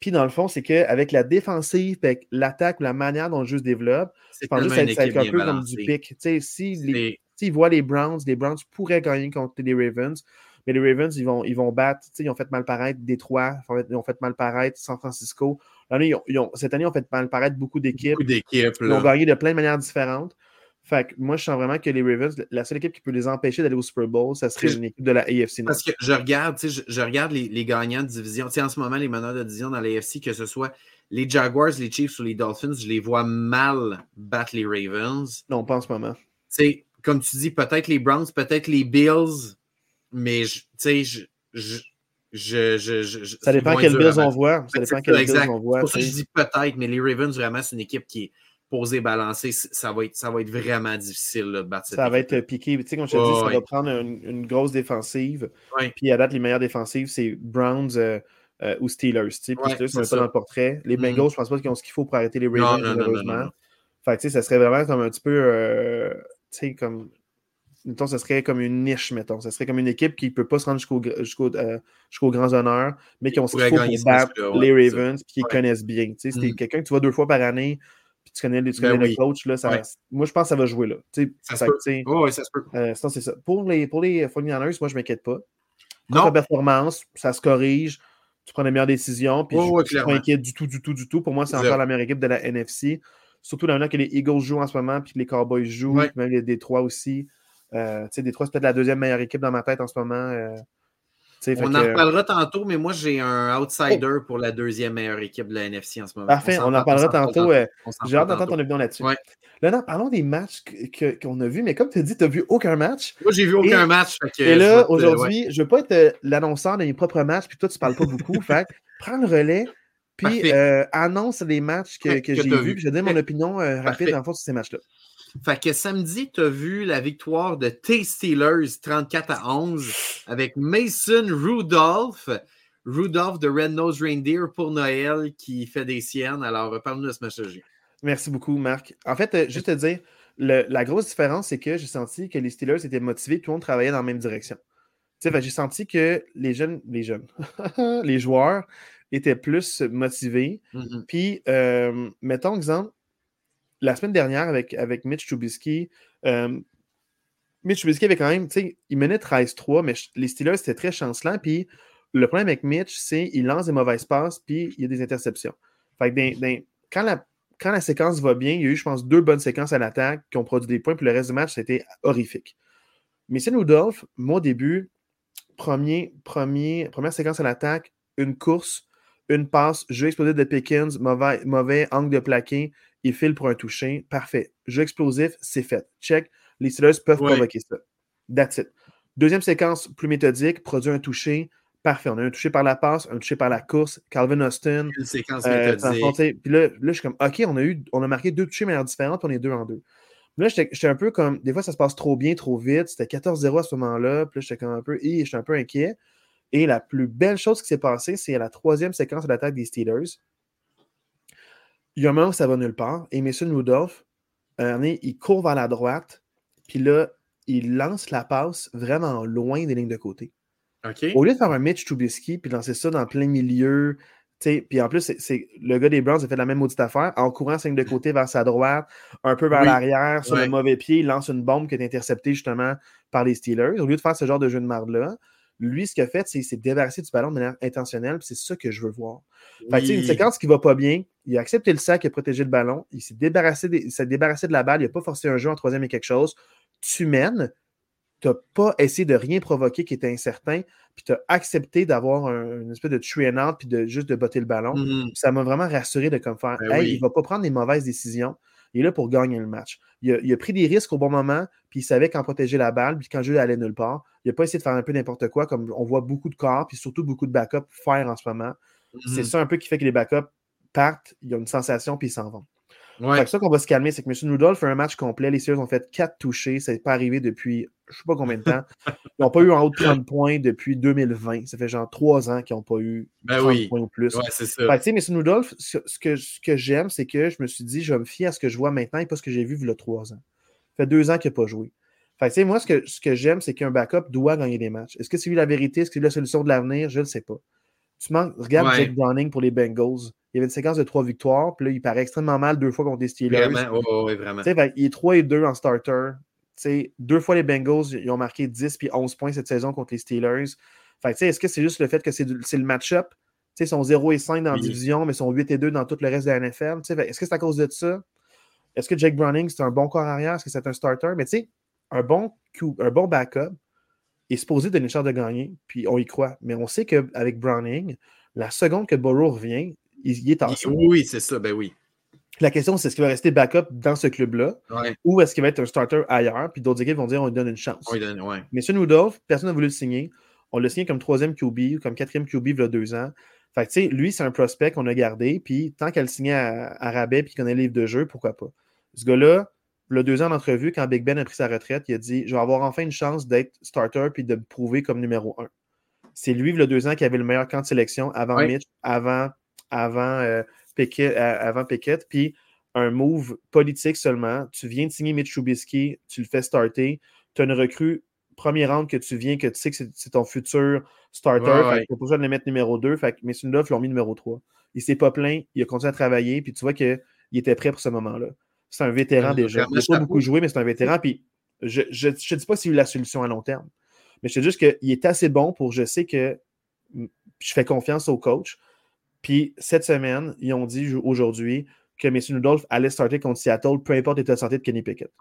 Puis dans le fond, c'est qu'avec la défensive, avec l'attaque, la manière dont le jeu se développe, C'est je pense juste tellement que ça va être un peu comme du pic. Tu sais, si les- S'ils voient les Browns, les Browns pourraient gagner contre les Ravens, mais les Ravens, ils vont, ils vont battre. Tu sais, ils ont fait mal paraître Détroit, ils ont fait- ils mal paraître San Francisco. L'année, ils ont- ils ont- cette année, ils ont fait mal paraître beaucoup d'équipes. Beaucoup d'équipes. Ils ont gagné de plein de manières différentes. Fait que moi, je sens vraiment que les Ravens, la seule équipe qui peut les empêcher d'aller au Super Bowl, ça serait une équipe de la AFC. Parce que je regarde, tu sais, je, je regarde les, les gagnants de division. Tu sais, en ce moment, les meneurs de division dans l'AFC, que ce soit les Jaguars, les Chiefs ou les Dolphins, je les vois mal battre les Ravens. Non, pas en ce moment. Tu sais, comme tu dis, peut-être les Browns, peut-être les Bills, mais je- tu sais, je, je, je, je, Ça dépend quel Bills on voit. Ça dépend quel Bills on voit. pour ça je dis peut-être, mais les Ravens, vraiment, c'est une équipe qui est posée, balancée. Ça va être, ça va être vraiment difficile là, de battre cette Ça va être piqué. Tu sais, comme je te dis, ça ouais. va prendre une, une grosse défensive. Ouais. Puis à date, les meilleures défensives, c'est Browns euh, euh, ou Steelers. tu sais. Ouais, Steelers, c'est pas dans le portrait. Les Mhm. Bengals, je pense pas qu'ils ont ce qu'il faut pour arrêter les Ravens, non, non, non, malheureusement. non. Fait que, tu sais, ça serait vraiment comme un petit peu. euh, sais, comme. Mettons, ça serait comme une niche, mettons. Ça serait comme une équipe qui ne peut pas se rendre jusqu'au jusqu'au euh, jusqu'aux grands honneurs, mais qui ont ce qu'il faut pour ce battre ouais, les. Ravens puis qui Ouais. connaissent bien. Tu sais, si t'es Mhm. quelqu'un que tu vois deux fois par année, puis tu connais, tu Ben connais le oui. coach, là, ça, Ouais. moi, je pense que ça va jouer là. Tu sais, Ça se peut. ça se euh, sinon, c'est ça. Pour les, pour les 49ers, moi, je ne m'inquiète pas. Non. Contre performance, ça se corrige. Tu prends les meilleures décisions. Puis je ne suis pas inquiet du tout, du tout, du tout. Pour moi, c'est encore la meilleure équipe de la NFC. Surtout là, que les Eagles jouent en ce moment, puis que les Cowboys jouent, Ouais. même les Détroits aussi. Euh, Détroit, c'est peut-être la deuxième meilleure équipe dans ma tête en ce moment. Euh, on en reparlera tantôt, mais moi, j'ai un outsider oh! pour la deuxième meilleure équipe de la NFC en ce moment. Parfait, on, en reparlera tantôt. j'ai hâte d'entendre ton opinion là-dessus. Là, non, parlons des matchs qu'on a vus, mais comme tu as dit, tu n'as vu aucun match. Moi, j'ai vu aucun match. et là, aujourd'hui, je ne veux pas être euh, l'annonceur de mes propres matchs, puis toi, tu ne parles pas beaucoup. fait prends le relais, puis euh, annonce les matchs que, j'ai vus, puis je donne mon opinion euh, rapide en fait sur ces matchs-là. Fait que samedi, tu as vu la victoire de T-Steelers 34 à 11 avec Mason Rudolph. Rudolph de Red Nose Reindeer pour Noël qui fait des siennes. Alors, parle-nous de ce match Merci beaucoup, Marc. En fait, euh, juste te dire, la grosse différence, c'est que j'ai senti que les Steelers étaient motivés, tout le monde travaillait dans la même direction. J'ai senti que les jeunes, les jeunes, les joueurs étaient plus motivés. Mm-hmm. Puis, euh, mettons exemple, la semaine dernière avec, avec Mitch Trubisky, euh, Mitch Trubisky avait quand même, tu sais, il menait 13-3, mais les Steelers étaient très chancelants. Puis le problème avec Mitch, c'est qu'il lance des mauvaises passes, puis il y a des interceptions. Fait que quand, la, quand la séquence va bien, il y a eu, je pense, deux bonnes séquences à l'attaque qui ont produit des points, puis le reste du match, c'était horrifique. Mais c'est Rudolph, moi, au début, premier, premier, première séquence à l'attaque, une course, une passe, jeu explosif de Pickens, mauvais, mauvais angle de plaqué, il file pour un toucher. Parfait. Jeu explosif, c'est fait. Check. Les Steelers peuvent provoquer ça. That's it. Deuxième séquence plus méthodique, produit un toucher. Parfait. On a un touché par la passe, un touché par la course. Calvin Austin. Une séquence euh, méthodique. Puis là, là, je suis comme, OK, on a, eu, on a marqué deux touchés de manière différente, on est deux en deux. Là, j'étais un peu comme, des fois, ça se passe trop bien, trop vite. C'était 14-0 à ce moment-là. Puis là, j'étais comme un peu, j'étais un peu inquiet. Et la plus belle chose qui s'est passée, c'est à la troisième séquence de l'attaque des Steelers. Il y a un moment où ça va nulle part. Et Mason Rudolph, il court vers la droite, puis là, il lance la passe vraiment loin des lignes de côté. Au lieu de faire un Mitch Trubisky, puis lancer ça dans plein milieu, puis en plus, c'est, le gars des Browns a fait la même maudite affaire, en courant ligne de côté vers sa droite, un peu vers l'arrière, sur le mauvais pied, il lance une bombe qui est interceptée justement par les Steelers. Au lieu de faire ce genre de jeu de marde-là, lui, ce qu'il a fait, c'est s'est débarrassé du ballon de manière intentionnelle, c'est ça que je veux voir. une séquence qui ne va pas bien, il a accepté le sac, il a protégé le ballon, il s'est débarrassé, débarrassé de la balle, il n'a pas forcé un jeu en troisième et quelque chose. Tu mènes, tu n'as pas essayé de rien provoquer qui était incertain, puis tu as accepté d'avoir un, une espèce de tree and out, puis de juste de botter le ballon. Mm-hmm. Ça m'a vraiment rassuré de comme faire ben il ne va pas prendre des mauvaises décisions. Il est là pour gagner le match. Il a, pris des risques au bon moment, puis il savait quand protéger la balle, puis quand le jeu allait nulle part. Il n'a pas essayé de faire un peu n'importe quoi, comme on voit beaucoup de corps, puis surtout beaucoup de backups faire en ce moment. C'est mm-hmm. ça un peu qui fait que les backups partent, ils ont une sensation, puis ils s'en vont. C'est ça qu'on va se calmer, c'est que M. Noodle fait un match complet. Les Steelers ont fait quatre touchés. Ça n'est pas arrivé depuis je ne sais pas combien de temps. Ils n'ont pas eu en haut de 30 points depuis 2020. Ça fait genre trois ans qu'ils n'ont pas eu 30 ben points ou plus. Ouais, c'est ça. Fait, M. Noodle, ce que, ce que j'aime, c'est que je me suis dit, je vais me fier à ce que je vois maintenant et pas ce que j'ai vu il y a trois ans. Ça fait deux ans qu'il n'a pas joué. Fait, moi, ce que, ce que j'aime, c'est qu'un backup doit gagner des matchs. Est-ce que c'est lui la vérité? Est-ce que c'est la solution de l'avenir? Je ne le sais pas. Tu manques, regarde Jake Browning pour les Bengals. Il y avait une séquence de trois victoires, puis là, il paraît extrêmement mal deux fois contre les Steelers. Vraiment, oui, vraiment. il est 3 et 2 en starter. deux fois les Bengals, ils ont marqué 10 puis 11 points cette saison contre les Steelers. est-ce que c'est juste le fait que c'est le match-up? Ils sont 0 et 5 dans la division, mais ils sont 8 et 2 dans tout le reste de la NFL. Est-ce que c'est à cause de ça? Est-ce que Jake Browning, c'est un bon corps arrière? Est-ce que c'est un starter? Mais tu sais, un bon, un bon backup est supposé donner une chance de gagner, puis on y croit. Mais on sait qu'avec Browning, la seconde que Burrow revient, il, est en Oui, c'est ça, ben oui. La question, c'est est-ce qu'il va rester backup dans ce club-là ou est-ce qu'il va être un starter ailleurs? Puis d'autres équipes vont dire on lui donne une chance? On lui donne, ouais. Mais Rudolph, personne n'a voulu le signer. On l'a signé comme troisième QB ou comme quatrième QB il y a deux ans. Fait que, tu sais, lui, c'est un prospect qu'on a gardé. Puis tant qu'elle signait à, à rabais puis qu'il connaît le livre de jeu, pourquoi pas? Ce gars-là, il a deux ans d'entrevue, quand Big Ben a pris sa retraite, il a dit Je vais avoir enfin une chance d'être starter puis de me prouver comme numéro un. C'est lui, il y a deux ans, qui avait le meilleur camp de sélection avant Mitch, avant, avant, euh, Pickett, euh, avant Pickett. Puis un move politique seulement. Tu viens de signer Mitch Trubisky, tu le fais starter. Tu as une recrue premier round que tu viens, que tu sais que c'est ton futur starter. Ouais, pas besoin de le mettre numéro 2. Fait que Mason Love l'ont mis numéro 3. Il s'est pas plaint, il a continué à travailler, puis tu vois qu'il était prêt pour ce moment-là. C'est un vétéran déjà. Il n'a pas beaucoup joué, mais c'est un vétéran. Puis je ne dis pas s'il a eu la solution à long terme. Mais je dis juste qu'il est assez bon pour je sais que je fais confiance au coach. Puis cette semaine, ils ont dit aujourd'hui que Mason Rudolph allait starter contre Seattle, peu importe l'état de santé de Kenny Pickett.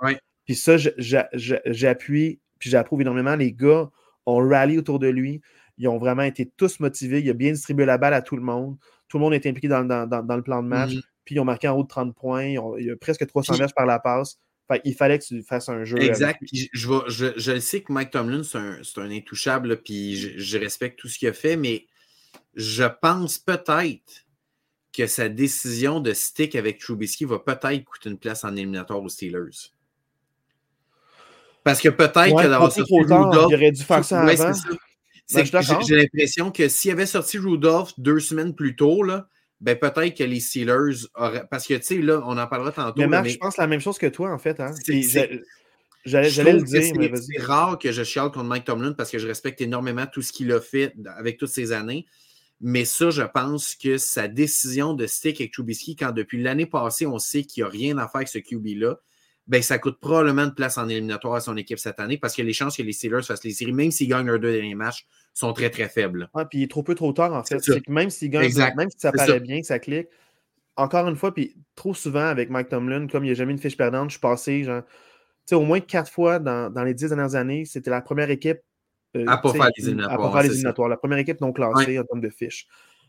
Puis ça, j'appuie, puis j'approuve énormément. Les gars ont rally autour de lui. Ils ont vraiment été tous motivés. Il a bien distribué la balle à tout le monde. Tout le monde est impliqué dans, le plan de match. Mm-hmm. Puis ils ont marqué en haut de 30 points. il y a presque 300 verges par la passe. il fallait que tu fasses un jeu. Exact. je, je, sais que Mike Tomlin, c'est un, intouchable, puis je, respecte tout ce qu'il a fait, mais je pense peut-être que sa décision de stick avec Trubisky va peut-être coûter une place en éliminatoire aux Steelers. Parce que peut-être que d'avoir sorti Rudolph. Il aurait dû faire ça avant. Ben, j'ai l'impression que s'il avait sorti Rudolph deux semaines plus tôt, là, ben peut-être que les Steelers auraient. Parce que, tu sais, là, on en parlera tantôt. Mais, Marc, je pense la même chose que toi, en fait. Hein? J'allais le dire, C'est rare que je chiale contre Mike Tomlin parce que je respecte énormément tout ce qu'il a fait avec toutes ces années. Mais ça, je pense que sa décision de stick avec Trubisky, quand depuis l'année passée, on sait qu'il n'y a rien à faire avec ce QB-là, ben, ça coûte probablement de place en éliminatoire à son équipe cette année parce que les chances que les Steelers fassent les séries, même s'ils gagnent leurs deux derniers matchs, sont très, très faibles. Ah, puis il est trop peu trop tard, en fait. C'est que même s'ils gagnent, même si ça paraît bien, ça clique, encore une fois, puis trop souvent avec Mike Tomlin, comme il n'y a jamais une fiche perdante, je suis passé, genre, au moins quatre fois dans, dans les dix dernières années, c'était la première équipe euh, à ne pas faire les éliminatoires. pas faire les éliminatoires. La première équipe non classée en termes de fiches.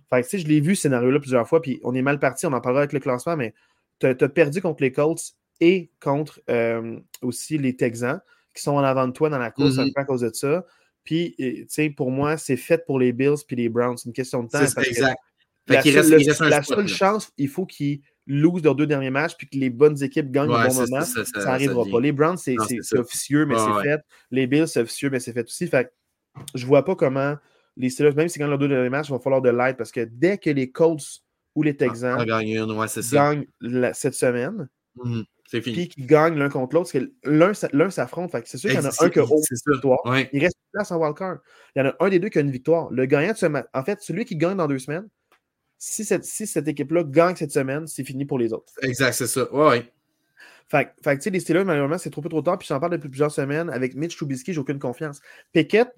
Fait que, je l'ai vu ce scénario-là plusieurs fois, puis on est mal parti, on en parlera avec le classement, mais tu as, perdu contre les Colts et contre euh, aussi les Texans qui sont en avant de toi dans la course mm-hmm. à cause de ça. Puis, tu sais, pour moi, c'est fait pour les Bills puis les Browns. C'est une question de temps. C'est exact. la, seule, chance, il faut qu'ils lose leurs deux derniers matchs puis que les bonnes équipes gagnent au bon moment. Ça, n'arrivera pas. Les Browns, c'est officieux, mais c'est fait. Les Bills, c'est officieux, mais c'est fait aussi. Fait je vois pas comment les Steelers, même s'ils gagnent leurs deux derniers matchs, il va falloir de l'aide parce que dès que les Colts ou les Texans gagnent cette semaine, mhm. C'est fini. Puis qu'ils gagnent l'un contre l'autre, parce que l'un s'affronte. C'est sûr qu'il y en a un qui a une victoire. Il reste une place en wildcard. Il y en a un des deux qui a une victoire. Le gagnant de ce match, en fait, celui qui gagne dans deux semaines, si cette, si cette équipe-là gagne cette semaine, c'est fini pour les autres. Exact, c'est ça. Ouais, Fait, fait tu sais, les Steelers, malheureusement, c'est trop peu trop tard. Puis j'en parle depuis plusieurs semaines. Avec Mitch Trubisky, j'ai aucune confiance. Pickett,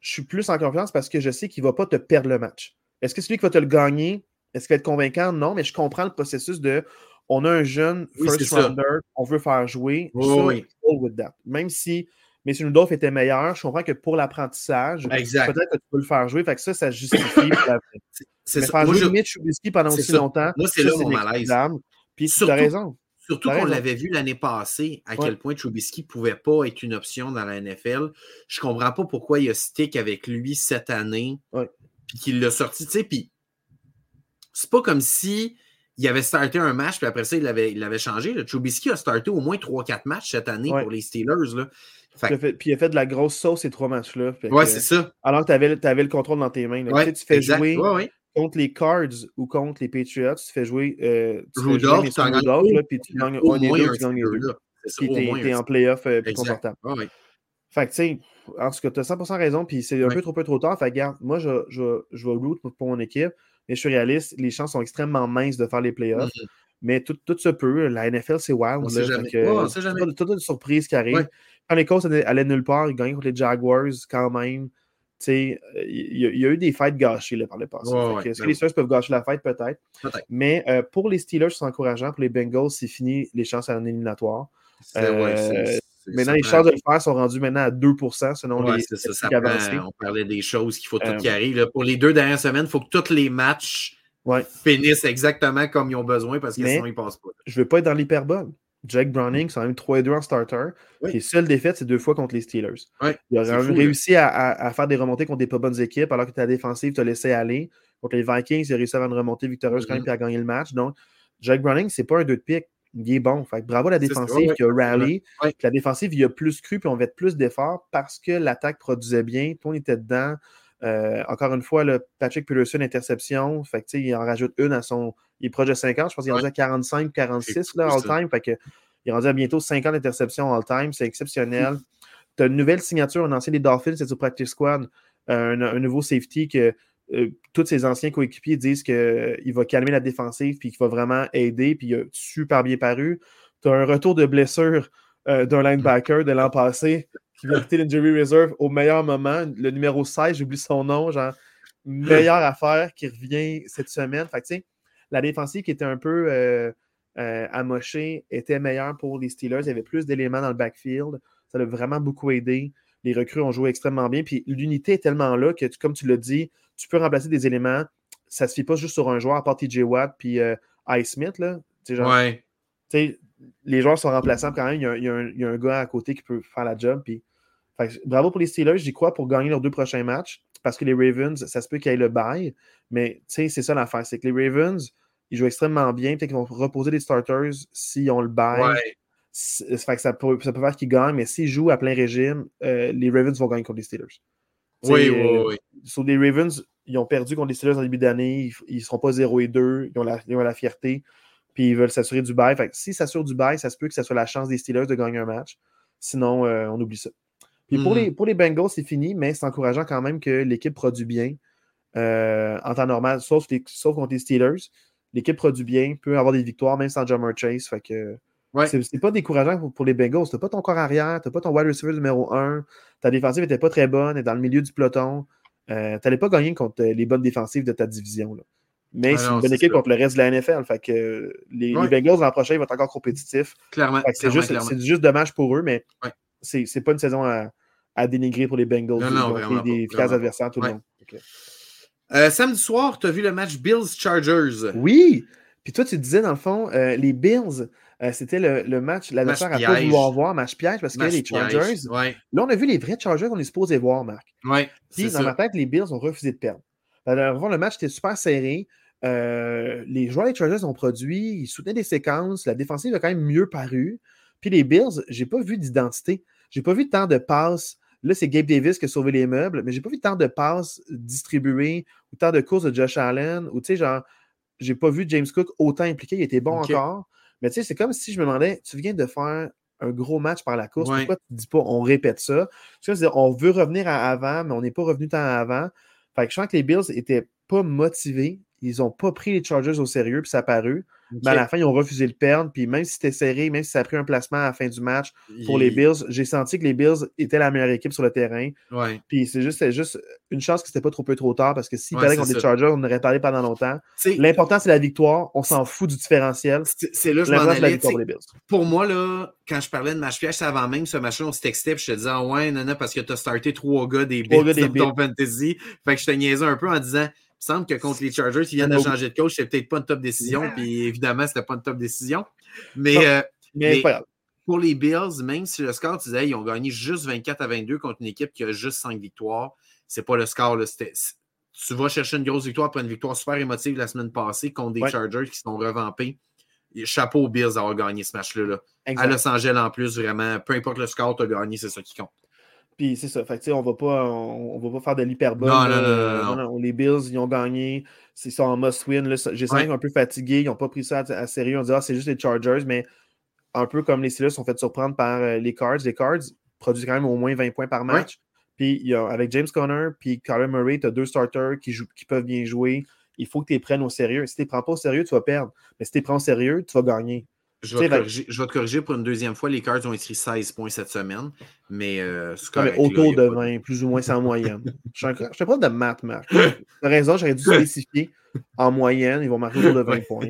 je suis plus en confiance parce que je sais qu'il ne va pas te perdre le match. Est-ce que celui qui va te le gagner, est-ce qu'il va être convaincant? Non, mais je comprends le processus de on a un jeune first rounder qu'on veut faire jouer. oui. with that. Même si Mason Rudolph était meilleur, je comprends que pour l'apprentissage, peut-être que tu peux le faire jouer. Fait que ça, ça justifie. c'est Mais faire jouer je... Mitch Trubisky pendant aussi longtemps, moi, c'est là mon malaise. Puis tu as raison. Surtout qu'on l'avait vu l'année passée, à quel point Trubisky ne pouvait pas être une option dans la NFL. Je ne comprends pas pourquoi il a stick avec lui cette année, puis qu'il l'a sorti. Tu sais, puis c'est pas comme si il avait starté un match, puis après ça, il avait, il avait changé. Le Trubisky a starté au moins 3-4 matchs cette année pour les Steelers. Là. Puis il a fait de la grosse sauce ces trois matchs-là. Ouais, c'est ça. Alors que tu avais, avais, le contrôle dans tes mains. tu, fais jouer contre les Cards ou contre les Patriots, tu fais jouer, euh, tu Rudolph, fais jouer puis tu gagnes un des deux, tu gagnes les deux. Puis tu es, en playoff euh, plus confortable. Fait que, tu sais, en tout cas, tu as 100% raison, puis c'est un peu trop peu trop tard. Fait que, regarde, moi, je, je, je vais root pour mon équipe mais je suis réaliste, les chances sont extrêmement minces de faire les playoffs. Mm-hmm. Mais tout, tout, se peut. La NFL, c'est wild. C'est jamais. Oh, Toute une surprise qui arrive. Quand les Colts allaient nulle part, ils gagnaient contre les Jaguars quand même. Il y, y, a eu des fêtes gâchées là, par le passé. Est-ce que ben les Steelers peuvent gâcher la fête? Peut-être. Mais euh, pour les Steelers, c'est encourageant. Pour les Bengals, c'est fini les chances à l'éliminatoire. Euh, Maintenant, les chances de le faire sont rendues maintenant à 2% selon les ça, ça On parlait des choses qu'il faut tout qui arrive. Pour les deux dernières semaines, il faut que tous les matchs finissent exactement comme ils ont besoin parce que sinon, ils ne passent pas. Je ne veux pas être dans l'hyperbole. Jack Browning, c'est même 3 2 en starter. Les seules défaites, c'est deux fois contre les Steelers. il a réussi à, faire des remontées contre des pas bonnes équipes alors que ta défensive t'a laissé aller. Contre les Vikings, il a réussi à faire une remontée victorieuse quand même mm-hmm. et à gagner le match. Donc, Jack Browning, c'est pas un 2 de pique il est bon. Fait bravo à la défensive qui a rally. La défensive, il a plus cru, puis on va être plus d'efforts parce que l'attaque produisait bien. Tout on était dedans. Euh, encore une fois, le Patrick Peterson, interception. Fait que, il en rajoute une à son. Il est proche de 50. Je pense qu'il est rendu à 45, 46 là, all-time. Fait que, il est rendu à bientôt 50 interceptions all-time. C'est exceptionnel. Tu as une nouvelle signature, un ancien des Dolphins, c'est sur Practice Squad. un, nouveau safety que euh, tous ses anciens coéquipiers disent qu'il va calmer la défensive puis qu'il va vraiment aider, puis il a super bien paru. Tu as un retour de blessure euh, d'un linebacker de l'an passé qui vient quitter l'injury reserve au meilleur moment. Le numéro 16, j'oublie son nom, genre meilleure affaire qui revient cette semaine. Fait que, la défensive qui était un peu euh, euh, amoché était meilleur pour les Steelers. Il y avait plus d'éléments dans le backfield. Ça a vraiment beaucoup aidé. Les recrues ont joué extrêmement bien. Puis l'unité est tellement là que, comme tu l'as dit, tu peux remplacer des éléments. Ça ne se fait pas juste sur un joueur, à part TJ Watt puis euh, Ice Smith. Là. ouais. Les joueurs sont remplaçants quand même. Il y, a un, gars à côté qui peut faire la job. Puis, bravo pour les Steelers, j'y crois, pour gagner leurs deux prochains matchs. Parce que les Ravens, ça se peut qu'il y ait le bail. Mais c'est ça l'affaire. C'est que les Ravens, ils jouent extrêmement bien. Peut-être qu'ils vont reposer les starters s'ils ont le bail. Ça, ça, peut, ça peut faire qu'ils gagnent, mais s'ils jouent à plein régime, euh, les Ravens vont gagner contre les Steelers. Oui, oui, euh, oui. Sur les Ravens, ils ont perdu contre les Steelers en début d'année. Ils ne seront pas 0 et 2. Ils ont la, la fierté. Puis ils veulent s'assurer du bail. Fait s'ils s'assurent du bail, ça se peut que ce soit la chance des Steelers de gagner un match. Sinon, euh, on oublie ça. Puis pour, hmm. les, pour les Bengals, c'est fini, mais c'est encourageant quand même que l'équipe produit bien en temps normal, sauf, sauf contre les Steelers l'équipe produit bien, peut avoir des victoires, même sans Jammer Chase. Fait que c'est pas décourageant pour, les Bengals. T'as pas ton corps arrière, t'as pas ton wide receiver numéro 1, ta défensive était pas très bonne, est dans le milieu du peloton. Euh, T'allais pas gagner contre les bonnes défensives de ta division. Là. Mais c'est une bonne équipe contre le reste de la NFL. Fait que les, Bengals l'an prochain ils vont être encore compétitifs. Clairement. C'est juste, juste, dommage pour eux, mais c'est pas une saison à, dénigrer pour les Bengals. Non, non, des fiers adversaires, tout le monde. Euh, samedi soir, tu as vu le match Bills-Chargers. Oui. Puis toi, tu disais, dans le fond, euh, les Bills, euh, c'était le, match, l'adversaire à pas vouloir voir, match piège, parce que les Chargers. Là, on a vu les vrais Chargers qu'on est supposé voir, Marc. Ouais, Puis dans ma tête, les Bills ont refusé de perdre. Alors, le match était super serré. les joueurs des Chargers ont produit, ils soutenaient des séquences, la défensive a quand même mieux paru. Puis les Bills, j'ai pas vu d'identité. J'ai pas vu tant de passes Là, c'est Gabe Davis qui a sauvé les meubles, mais j'ai pas vu tant de passes distribuées ou tant de courses de Josh Allen ou tu sais, genre, j'ai pas vu James Cook autant impliqué. Il était bon encore. Mais tu sais, c'est comme si je me demandais, tu viens de faire un gros match par la course, pourquoi tu ne dis pas on répète ça? on veut revenir à avant, mais on n'est pas revenu tant avant. Fait que je sens que les Bills n'étaient pas motivés. Ils n'ont pas pris les Chargers au sérieux, puis ça a paru. Mais à la fin, ils ont refusé le perdre. Puis même si c'était serré, même si ça a pris un placement à la fin du match pour les Bills, j'ai senti que les Bills étaient la meilleure équipe sur le terrain. Puis c'est juste, juste une chance que c'était pas trop peu trop tard parce que s'ils ouais, contre les Chargers, on aurait parlé pendant longtemps. L'important, c'est la victoire. On s'en fout du différentiel. C'est là je m'en allais. Pour moi, là, quand je parlais de match piège, avant même ce match-là, on se textait. Puis je te disais, ah ouais, non, non, parce que tu as starté trois gars des Bills dans ton fantasy. Fait que je te niaisais un peu en disant, il semble que contre les Chargers, ils viennent de changer de coach, c'est peut-être pas une top décision, puis évidemment, c'était pas une top décision. Mais, euh, mais, pour les Bills, même si le score, tu disais, ils ont gagné juste 24 à 22 contre une équipe qui a juste 5 victoires, c'est pas le score. Là, tu vas chercher une grosse victoire après une victoire super émotive la semaine passée contre des Chargers qui sont revampés. Chapeau aux Bills d'avoir gagné ce match-là. Là. À Los Angeles en plus, vraiment, peu importe le score, tu as gagné, c'est ça qui compte. Puis c'est ça. Fait on va pas, on, va pas faire de l'hyperbole. Non, non, non, Les Bills, ils ont gagné. C'est ça en must-win. J'ai senti un peu fatigué. Ils n'ont pas pris ça à, sérieux. On dit, ah, c'est juste les Chargers, mais un peu comme les Steelers sont fait surprendre par euh, les Cards. Les Cards produisent quand même au moins 20 points par match. Puis y a, avec James Conner puis Kyler Murray, tu as deux starters qui, jouent, qui peuvent bien jouer. Il faut que tu les prennes au sérieux. Si tu ne les prends pas au sérieux, tu vas perdre. Mais si tu les prends au sérieux, tu vas gagner. Je vais, te corriger, pour une deuxième fois. Les Cards ont écrit 16 points cette semaine. Mais, euh, autour de 20, plus ou moins, c'est en moyenne. je ne fais pas de maths, Marc. Tu as raison, j'aurais dû spécifier. En moyenne, ils vont marquer autour de 20 points.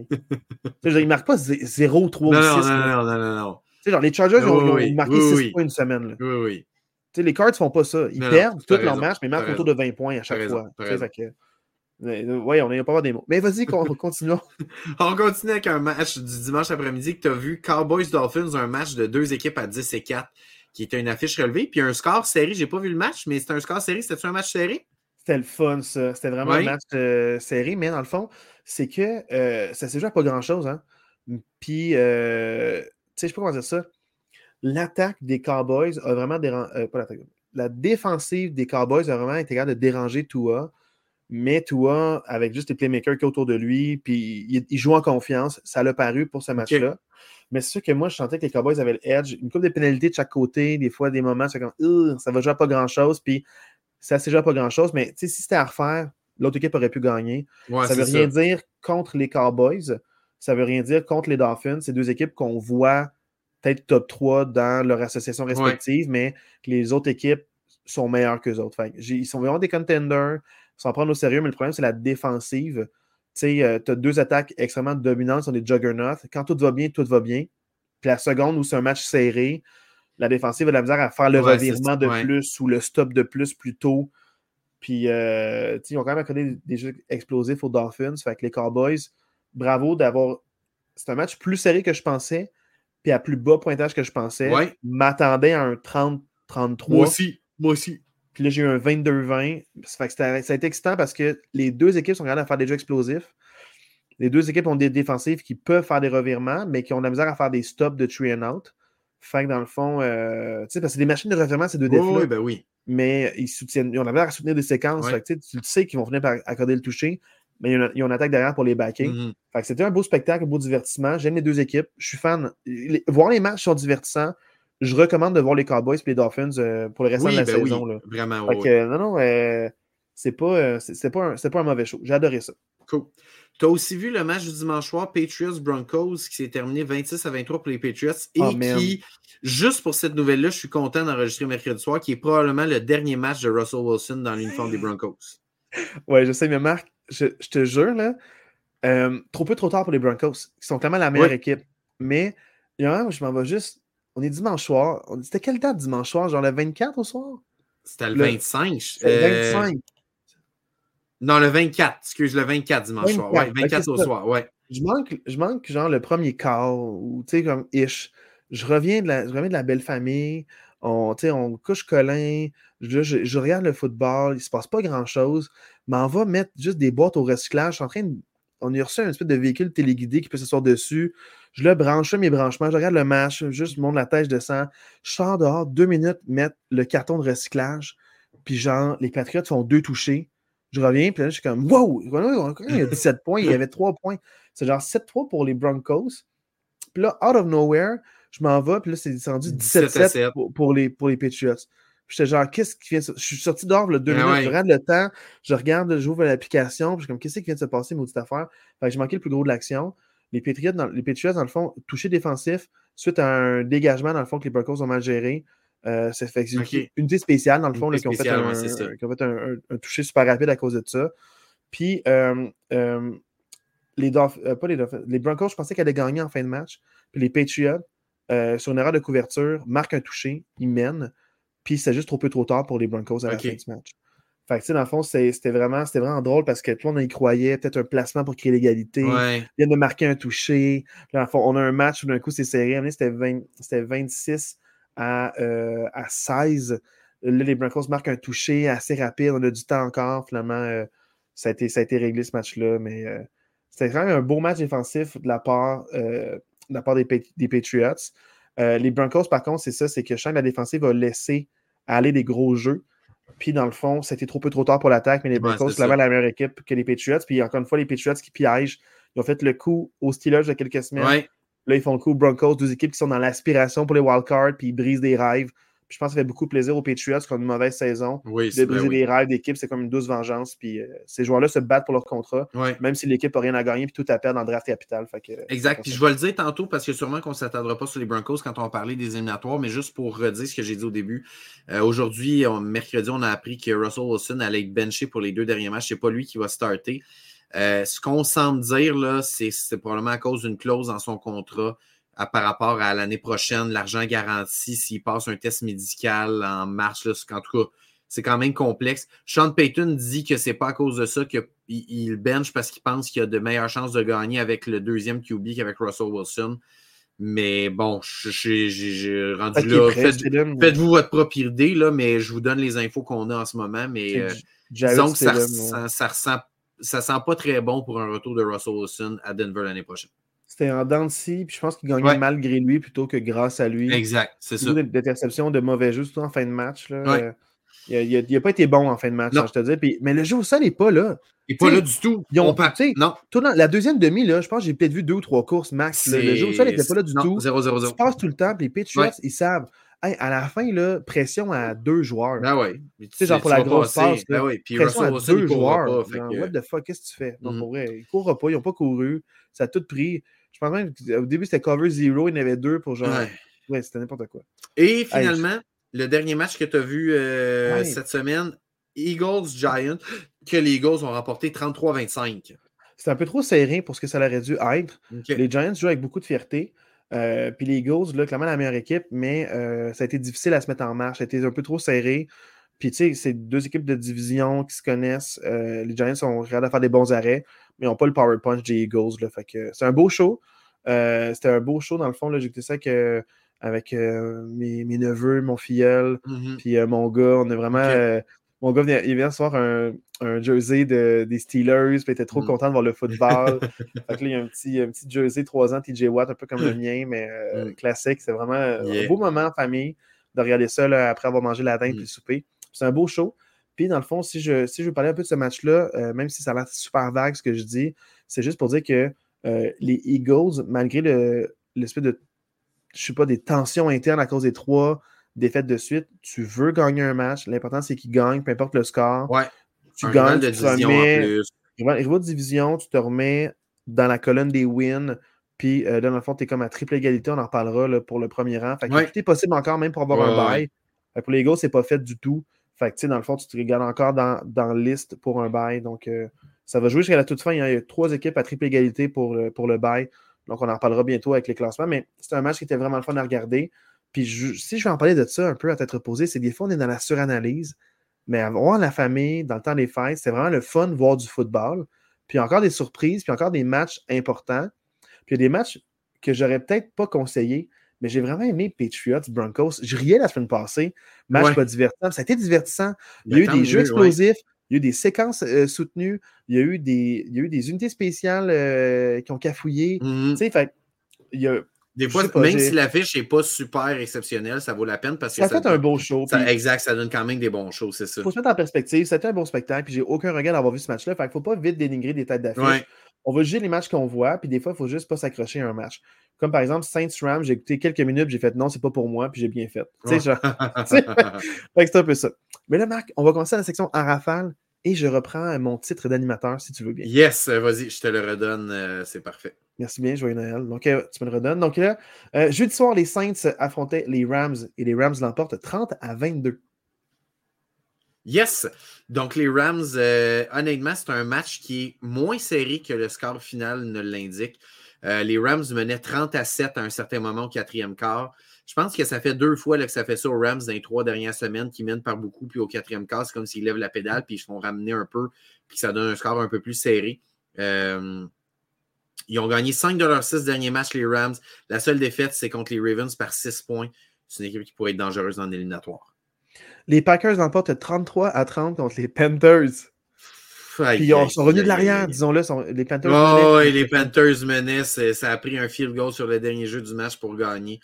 ils ne marquent pas 0, 3 ou 6. Non, non, non, non, non. Genre, les Chargers ont, marqué 6 points une semaine. Là. Oui, oui. les Cards ne font pas ça. Ils perdent tous leurs matchs, mais ils marquent autour de 20 points à chaque fois. Euh, oui, on n'a pas des mots. Mais vas-y, continuons. on continue avec un match du dimanche après-midi que tu as vu. Cowboys Dolphins, un match de deux équipes à 10 et 4, qui était une affiche relevée. Puis un score serré. J'ai pas vu le match, mais c'était un score serré. C'était-tu un match serré? C'était le fun, ça. C'était vraiment un match euh, serré, mais dans le fond, c'est que euh, ça s'est joué à pas grand-chose. Hein? Puis, tu sais, je sais pas comment dire ça. L'attaque des Cowboys a vraiment dérangé. pas l'attaque. La défensive des Cowboys a vraiment été capable de déranger Tua mais Tua, avec juste les playmakers qui sont autour de lui, puis il, joue en confiance, ça l'a paru pour ce match-là. Mais c'est sûr que moi, je sentais que les Cowboys avaient le edge, une coupe de pénalités de chaque côté, des fois, des moments, c'est comme, ça va jouer à pas grand-chose, puis ça s'est joué à pas grand-chose, mais si c'était à refaire, l'autre équipe aurait pu gagner. ça veut rien dire contre les Cowboys, ça veut rien dire contre les Dolphins. C'est deux équipes qu'on voit peut-être top 3 dans leur association respective, mais que les autres équipes sont meilleures que les autres. ils sont vraiment des contenders s'en prendre au sérieux, mais le problème, c'est la défensive. tu as deux attaques extrêmement dominantes, sont des juggernauts. Quand tout va bien, tout va bien. Puis la seconde où c'est un match serré, la défensive a de la misère à faire le revirement de plus ou le stop de plus plus tôt. Puis, euh, ils ont quand même accordé des jeux explosifs aux Dolphins. Fait que les Cowboys, bravo d'avoir. C'est un match plus serré que je pensais, puis à plus bas pointage que je pensais. M'attendais à un 30-33. Moi aussi. Moi aussi. Puis là, j'ai eu un 22-20. Ça, ça a été excitant parce que les deux équipes sont capables à faire des jeux explosifs. Les deux équipes ont des défensives qui peuvent faire des revirements, mais qui ont de la misère à faire des stops de three and out. Fait que dans le fond, euh, tu sais, parce que les machines de revirement, c'est deux défis. Oui, ben oui. Mais ils soutiennent, ils ont la misère à soutenir des séquences. Fait que, tu sais qu'ils vont finir par accorder le toucher, mais ils ont, une attaque derrière pour les backer. Mm-hmm. Fait que c'était un beau spectacle, un beau divertissement. J'aime les deux équipes. Je suis fan. voir les matchs sont divertissants. Je recommande de voir les Cowboys et les Dolphins euh, pour le reste de la ben saison. Oui, Vraiment, que, non, non, euh, c'est pas, pas, un, pas un mauvais show. J'ai adoré ça. Cool. Tu as aussi vu le match du dimanche soir, Patriots-Broncos, qui s'est terminé 26 à 23 pour les Patriots et oh, qui, juste pour cette nouvelle-là, je suis content d'enregistrer mercredi soir, qui est probablement le dernier match de Russell Wilson dans l'uniforme des Broncos. Ouais, je sais, mais Marc, je, te jure, là, euh, trop peu trop tard pour les Broncos, qui sont tellement la meilleure équipe. Mais, il y a un je m'en vais juste. On est dimanche soir. C'était quelle date dimanche soir? Genre le 24 au soir? C'était le, 25. Le 25. Non, le 24, excuse, le 24 dimanche soir. Ouais, 24 au soir, ouais. Je manque, je manque genre le premier quart, ou tu sais, comme ish. Je reviens de la, je reviens de la belle famille, on, on couche Colin, je, je, regarde le football, il se passe pas grand-chose, mais on va mettre juste des boîtes au recyclage. en train on a reçu un espèce de véhicule téléguidé qui peut s'asseoir dessus. Je le branche, mes branchements, je regarde le match, juste monte la tête, je descends. Je sors dehors, deux minutes, mettre le carton de recyclage. Puis genre, les Patriots font deux touchés. Je reviens, puis là, je suis comme Wow! Il y a 17 points, il y avait 3 points. C'est genre 7-3 pour les Broncos. Puis là, out of nowhere, je m'en vais, puis là, c'est rendu 17-7 pour, les, pour les Patriots. J'étais genre, qu'est-ce qui vient de se... Je suis sorti dehors le deux minutes, je regarde le temps, je regarde, j'ouvre l'application, puis je suis comme, qu'est-ce qui vient de se passer, maudite affaire? Fait que j'ai manqué le plus gros de l'action. Les Patriots, dans, les Patriots, dans le fond, touché défensif, suite à un dégagement, dans le fond, que les Broncos ont mal géré. Euh, c'est fait une unité spéciale, dans le fond, qui ont fait, un, toucher super rapide à cause de ça. Puis, euh, euh, les, pas les, les Broncos, je pensais qu'elle allait gagner en fin de match. Puis les Patriots, sur une erreur de couverture, marquent un toucher, ils mènent. Puis c'est juste trop peu trop tard pour les Broncos à la fin de ce match. Fait que, dans le fond, c'était vraiment, vraiment drôle parce que tout le monde y croyait, peut-être un placement pour créer l'égalité. Il vient de marquer un toucher. dans le fond, on a un match où d'un coup, c'est serré. C'était 26 à, euh, à 16. Là, les Broncos marquent un toucher assez rapide. On a du temps encore. Finalement, euh, ça, a été, ça a été réglé ce match-là. Mais euh, c'était même un beau match défensif de la part, de la part des, des Patriots. Les Broncos, par contre, c'est ça, c'est que chaque la défensive va laisser aller des gros jeux. Puis dans le fond, c'était trop peu trop tard pour l'attaque, mais les Broncos, c'est la meilleure équipe que les Patriots. Puis encore une fois, les Patriots qui piègent. Ils ont fait le coup aux Steelers il y a quelques semaines. Là, ils font le coup Broncos, deux équipes qui sont dans l'aspiration pour les wildcards, puis ils brisent des rêves. Je pense que ça fait beaucoup de plaisir aux Patriots qui ont une mauvaise saison. Oui, de briser des rêves d'équipe, c'est comme une douce vengeance. Puis euh, ces joueurs-là se battent pour leur contrat, même si l'équipe n'a rien à gagner, puis tout à perdre dans le draft capital. Fait que, exact. Puis je vais le dire tantôt parce que sûrement qu'on ne s'attendra pas sur les Broncos quand on va parler des éliminatoires, mais juste pour redire ce que j'ai dit au début. Euh, aujourd'hui, mercredi, on a appris que Russell Wilson allait être benché pour les deux derniers matchs. C'est pas lui qui va starter. Euh, ce qu'on semble dire, là, c'est probablement à cause d'une clause dans son contrat par rapport à l'année prochaine, l'argent garanti s'il passe un test médical en mars. Là, en tout cas, c'est quand même complexe. Sean Payton dit que c'est pas à cause de ça qu'il bench parce qu'il pense qu'il y a de meilleures chances de gagner avec le deuxième QB qu'avec Russell Wilson. Mais bon, j'ai rendu là. Faites-vous votre propre idée, là, mais je vous donne les infos qu'on a en ce moment. Mais euh, disons que ça, ça, ça, ressent, ça sent pas très bon pour un retour de Russell Wilson à Denver l'année prochaine. C'était en dents puis je pense qu'il gagnait malgré lui plutôt que grâce à lui. Exact, c'est ça. D'interception, de mauvais jeu, surtout en fin de match. Là. Il n'a pas été bon en fin de match, je te dis. mais le jeu au sol n'est pas là. Il n'est pas là du tout. Ils ont, non. la deuxième demi, là, je pense que j'ai peut-être vu deux ou trois courses max. Le jeu au sol n'était pas là du tout. 0-0-0. Tu passes tout le temps, puis les Patriots, ils savent. à la fin, là, pression à deux joueurs. Ben oui. Tu sais, genre pour la grosse passe. Ben. Puis pression à deux joueurs. What the fuck, qu'est-ce que tu fais? Non, mm. pour vrai, ils ne courent pas, ils n'ont pas couru. Ça a tout pris. Je pense même qu'au début, c'était cover zero, il y en avait deux pour genre. Ouais, c'était n'importe quoi. Et finalement, le dernier match que tu as vu euh, cette semaine, Eagles-Giants, que les Eagles ont remporté 33-25. c'est un peu trop serré pour ce que ça aurait dû être. Les Giants jouent avec beaucoup de fierté. Euh, puis les Eagles, là, clairement la meilleure équipe, mais euh, ça a été difficile à se mettre en marche. Ça a été un peu trop serré. Puis tu sais, c'est deux équipes de division qui se connaissent. Euh, les Giants sont capables de faire des bons arrêts, mais ils n'ont pas le power punch des Eagles. Là, fait que c'est un beau show. C'était un beau show dans le fond. J'ai écouté ça que, avec mes, neveux, mon filleul, mm-hmm. puis mon gars. On a vraiment mon gars, vient, il vient recevoir un, un jersey de, des Steelers, puis il était trop mm. content de voir le football. fait que là, il y a un petit, un petit jersey 3 ans TJ Watt, un peu comme le mien, mais euh, mm. classique. C'est vraiment un beau moment en famille de regarder ça après avoir mangé la dinde mm. puis le souper. C'est un beau show. Puis, dans le fond, si je, si je veux parler un peu de ce match-là, euh, même si ça a l'air super vague ce que je dis, c'est juste pour dire que euh, les Eagles, malgré l'espèce de, je sais pas, des tensions internes à cause des trois défaite de suite, tu veux gagner un match. L'important, c'est qu'il gagne, peu importe le score. Ouais. Tu gagnes, de tu te remets. de division, tu te remets dans la colonne des wins. Puis euh, dans le fond, tu es comme à triple égalité, on en reparlera pour le premier rang. Fait que tout est possible encore, même pour avoir un bail. Pour les gars, c'est pas fait du tout. Fait que, dans le fond, tu te regardes encore dans, dans liste pour un bail. Donc, euh, ça va jouer jusqu'à la toute fin. Il y a trois équipes à triple égalité pour, pour le bail. Donc, on en reparlera bientôt avec les classements. Mais c'est un match qui était vraiment le fun à regarder. Puis si je vais en parler de ça un peu à tête reposée, c'est des fois, on est dans la suranalyse, mais avoir la famille dans le temps des fêtes, c'est vraiment le fun de voir du football. Puis encore des surprises, puis encore des matchs importants. Puis il y a des matchs que j'aurais peut-être pas conseillé, mais j'ai vraiment aimé Patriots, Broncos. Je riais la semaine passée. Match pas divertissant. Ça a été divertissant. Il y a eu des jeux explosifs. Il y a eu des séquences euh, soutenues. Il y a eu des, il y a eu des unités spéciales euh, qui ont cafouillé. Tu sais, fait, il y a, des fois, même si l'affiche n'est pas super exceptionnelle, ça vaut la peine parce que ça, fait un beau show. Exact, ça donne quand même des bons shows, c'est ça. Il faut se mettre en perspective. C'était un bon spectacle, puis j'ai aucun regret d'avoir vu ce match-là. Fait qu'il ne faut pas vite dénigrer des têtes d'affiche. On va juger les matchs qu'on voit, puis des fois, il ne faut juste pas s'accrocher à un match. Comme par exemple, Saints Ram, j'ai écouté quelques minutes, j'ai fait non, c'est pas pour moi, puis j'ai bien fait. Tu sais, c'est un peu ça. Mais là, Marc, on va commencer à la section en rafale et je reprends mon titre d'animateur si tu veux bien. Yes, vas-y, je te le redonne, euh, c'est parfait. Merci bien, joyeux Noël. Donc, euh, tu me le redonnes. Donc là, euh, jeudi soir, les Saints affrontaient les Rams et les Rams l'emportent 30 à 22. Yes! Donc, les Rams, honnêtement, c'est un match qui est moins serré que le score final ne l'indique. les Rams menaient 30 à 7 à un certain moment au quatrième quart. Je pense que ça fait deux fois que ça fait ça aux Rams dans les trois dernières semaines qui mènent par beaucoup, puis au quatrième quart, c'est comme s'ils lèvent la pédale, puis ils se font ramener un peu, puis ça donne un score un peu plus serré. Euh, ils ont gagné 5 de leurs 6 derniers matchs, les Rams. La seule défaite, c'est contre les Ravens par 6 points. C'est une équipe qui pourrait être dangereuse dans l'éliminatoire. Les Packers remportent 33 à 30 contre les Panthers. Puis ils sont revenus de l'arrière, disons-le. Les Panthers. Oh, et les Panthers menaient. Ça a pris un field goal sur le dernier jeu du match pour gagner.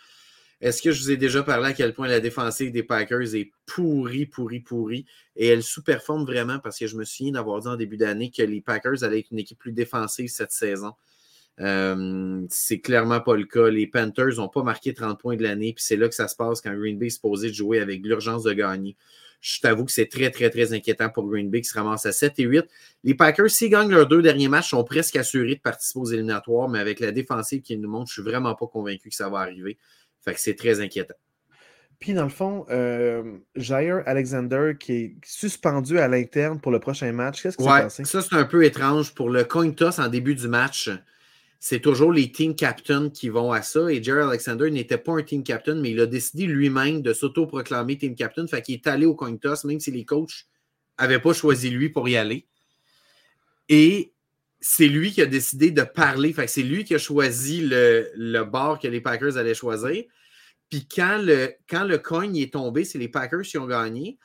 Est-ce que je vous ai déjà parlé à quel point la défensive des Packers est pourrie, pourrie, pourrie? Et elle sous-performe vraiment parce que je me souviens d'avoir dit en début d'année que les Packers allaient être une équipe plus défensive cette saison. Euh, c'est clairement pas le cas. Les Panthers n'ont pas marqué 30 points de l'année, puis c'est là que ça se passe quand Green Bay est supposé jouer avec l'urgence de gagner. Je t'avoue que c'est très, très, très inquiétant pour Green Bay qui se ramasse à 7 et 8. Les Packers, s'ils gagnent leurs deux derniers matchs, sont presque assurés de participer aux éliminatoires, mais avec la défensive qu'ils nous montrent, je suis vraiment pas convaincu que ça va arriver. Fait que c'est très inquiétant. Puis, dans le fond, euh, Jair Alexander qui est suspendu à l'interne pour le prochain match. Qu'est-ce qui s'est passé? Ça, c'est un peu étrange. Pour le coin toss en début du match, c'est toujours les team captains qui vont à ça. Et Jair Alexander n'était pas un team captain, mais il a décidé lui-même de s'auto-proclamer team captain. Fait qu'il est allé au coin toss, même si les coachs n'avaient pas choisi lui pour y aller. Et c'est lui qui a décidé de parler. Fait c'est lui qui a choisi le, le bar que les Packers allaient choisir. Puis quand le, quand le coin est tombé, c'est les Packers qui ont gagné.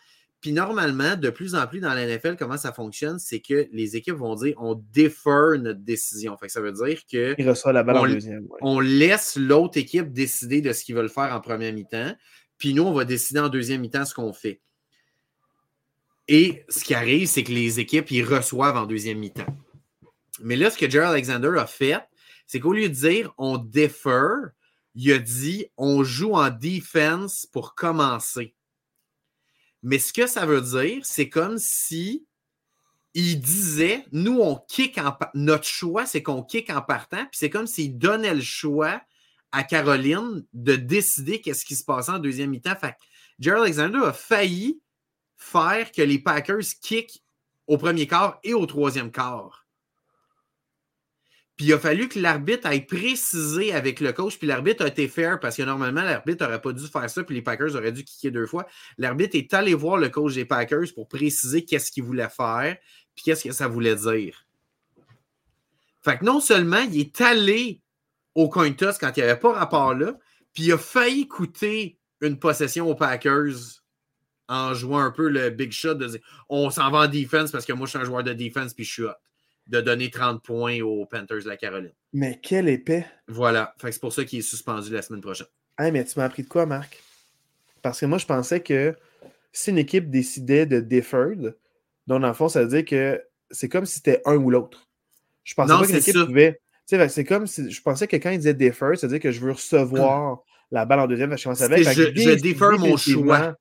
Puis normalement, de plus en plus dans la NFL, comment ça fonctionne, c'est que les équipes vont dire on defer notre décision. Fait ça veut dire que Il reçoit la balle on, en deuxième. On laisse l'autre équipe décider de ce qu'ils veulent faire en première mi-temps. Puis nous, on va décider en deuxième mi-temps ce qu'on fait. Et ce qui arrive, c'est que les équipes, ils reçoivent en deuxième mi-temps. Mais là, ce que Gerald Alexander a fait, c'est qu'au lieu de dire on defer, il a dit on joue en defense pour commencer. Mais ce que ça veut dire, c'est comme si il disait nous, on kick en notre choix, c'est qu'on kick en partant, puis c'est comme s'il donnait le choix à Caroline de décider qu'est-ce qui se passait en deuxième mi-temps. Fait Gerald Alexander a failli faire que les Packers kick au premier quart et au troisième quart. Puis il a fallu que l'arbitre aille préciser avec le coach, puis l'arbitre a été fair parce que normalement, l'arbitre n'aurait pas dû faire ça, puis les Packers auraient dû kicker deux fois. L'arbitre est allé voir le coach des Packers pour préciser qu'est-ce qu'il voulait faire, puis qu'est-ce que ça voulait dire. Fait que non seulement il est allé au coin toss quand il n'y avait pas rapport là, puis il a failli coûter une possession aux Packers en jouant un peu le big shot de dire on s'en va en defense parce que moi je suis un joueur de defense puis je suis hot de donner 30 points aux Panthers de la Caroline. Mais quel épais. Voilà. c'est pour ça qu'il est suspendu la semaine prochaine. Hey, mais tu m'as appris de quoi, Marc? Parce que moi, je pensais que si une équipe décidait de deferred, donc dans le fond, ça veut dire que c'est comme si c'était un ou l'autre. Je pensais pas qu'une équipe pouvait. C'est comme si je pensais que quand il disait defer, ça veut dire que je veux recevoir la balle en deuxième. Je avec. Je, je defer mon choix.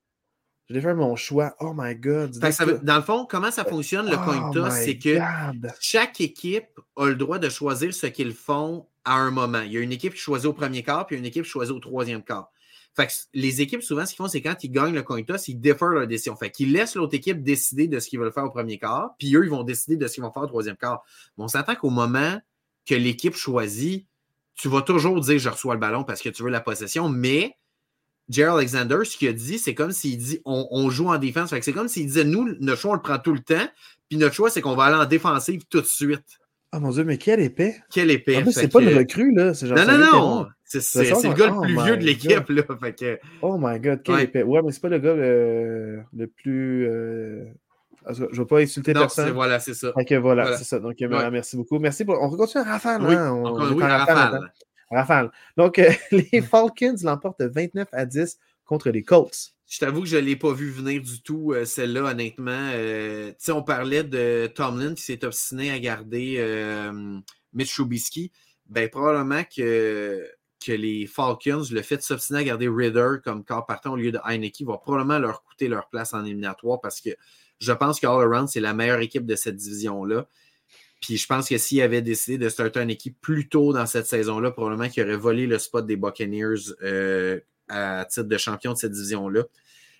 Je vais faire mon choix. Oh my God. dans le fond, comment ça fonctionne le coin oh toss? C'est que chaque équipe a le droit de choisir ce qu'ils font à un moment. Il y a une équipe qui choisit au premier quart, puis une équipe qui choisit au troisième quart. Fait que les équipes, souvent, ce qu'ils font, c'est quand ils gagnent le coin toss, ils défèrent leur décision. Fait qu'ils laissent l'autre équipe décider de ce qu'ils veulent faire au premier quart, puis eux, ils vont décider de ce qu'ils vont faire au troisième quart. Mais on s'attend qu'au moment que l'équipe choisit, tu vas toujours dire je reçois le ballon parce que tu veux la possession, mais Jerry Alexander, ce qu'il a dit, c'est comme s'il dit on, joue en défense. C'est comme s'il disait nous, notre choix, on le prend tout le temps. Puis notre choix, c'est qu'on va aller en défensive tout de suite. Ah mon Dieu, mais quelle épée! Quelle épée! c'est pas le recrue, là. Genre non, non, non! C'est le gars le plus vieux de l'équipe, là. Oh my god, quelle épée! Ouais, mais c'est pas le gars le, plus. Euh... Je ne vais pas insulter non, personne. Voilà, c'est ça. Ok, voilà, c'est ça. Donc, merci beaucoup. Merci pour. On continue à Rafale. Oui, hein? on, oui, Rafale. Rafale. Donc, euh, les Falcons l'emportent 29 à 10 contre les Colts. Je t'avoue que je ne l'ai pas vu venir du tout, euh, celle-là, honnêtement. Euh, sais, on parlait de Tomlin qui s'est obstiné à garder Mitch Trubisky. Ben, probablement que, que les Falcons, le fait de s'obstiner à garder Ritter comme corps partant au lieu de Heineke va probablement leur coûter leur place en éliminatoire parce que je pense qu'All Around, c'est la meilleure équipe de cette division-là. Puis je pense que s'il avait décidé de starter une équipe plus tôt dans cette saison-là, probablement qu'il aurait volé le spot des Buccaneers euh, à titre de champion de cette division-là.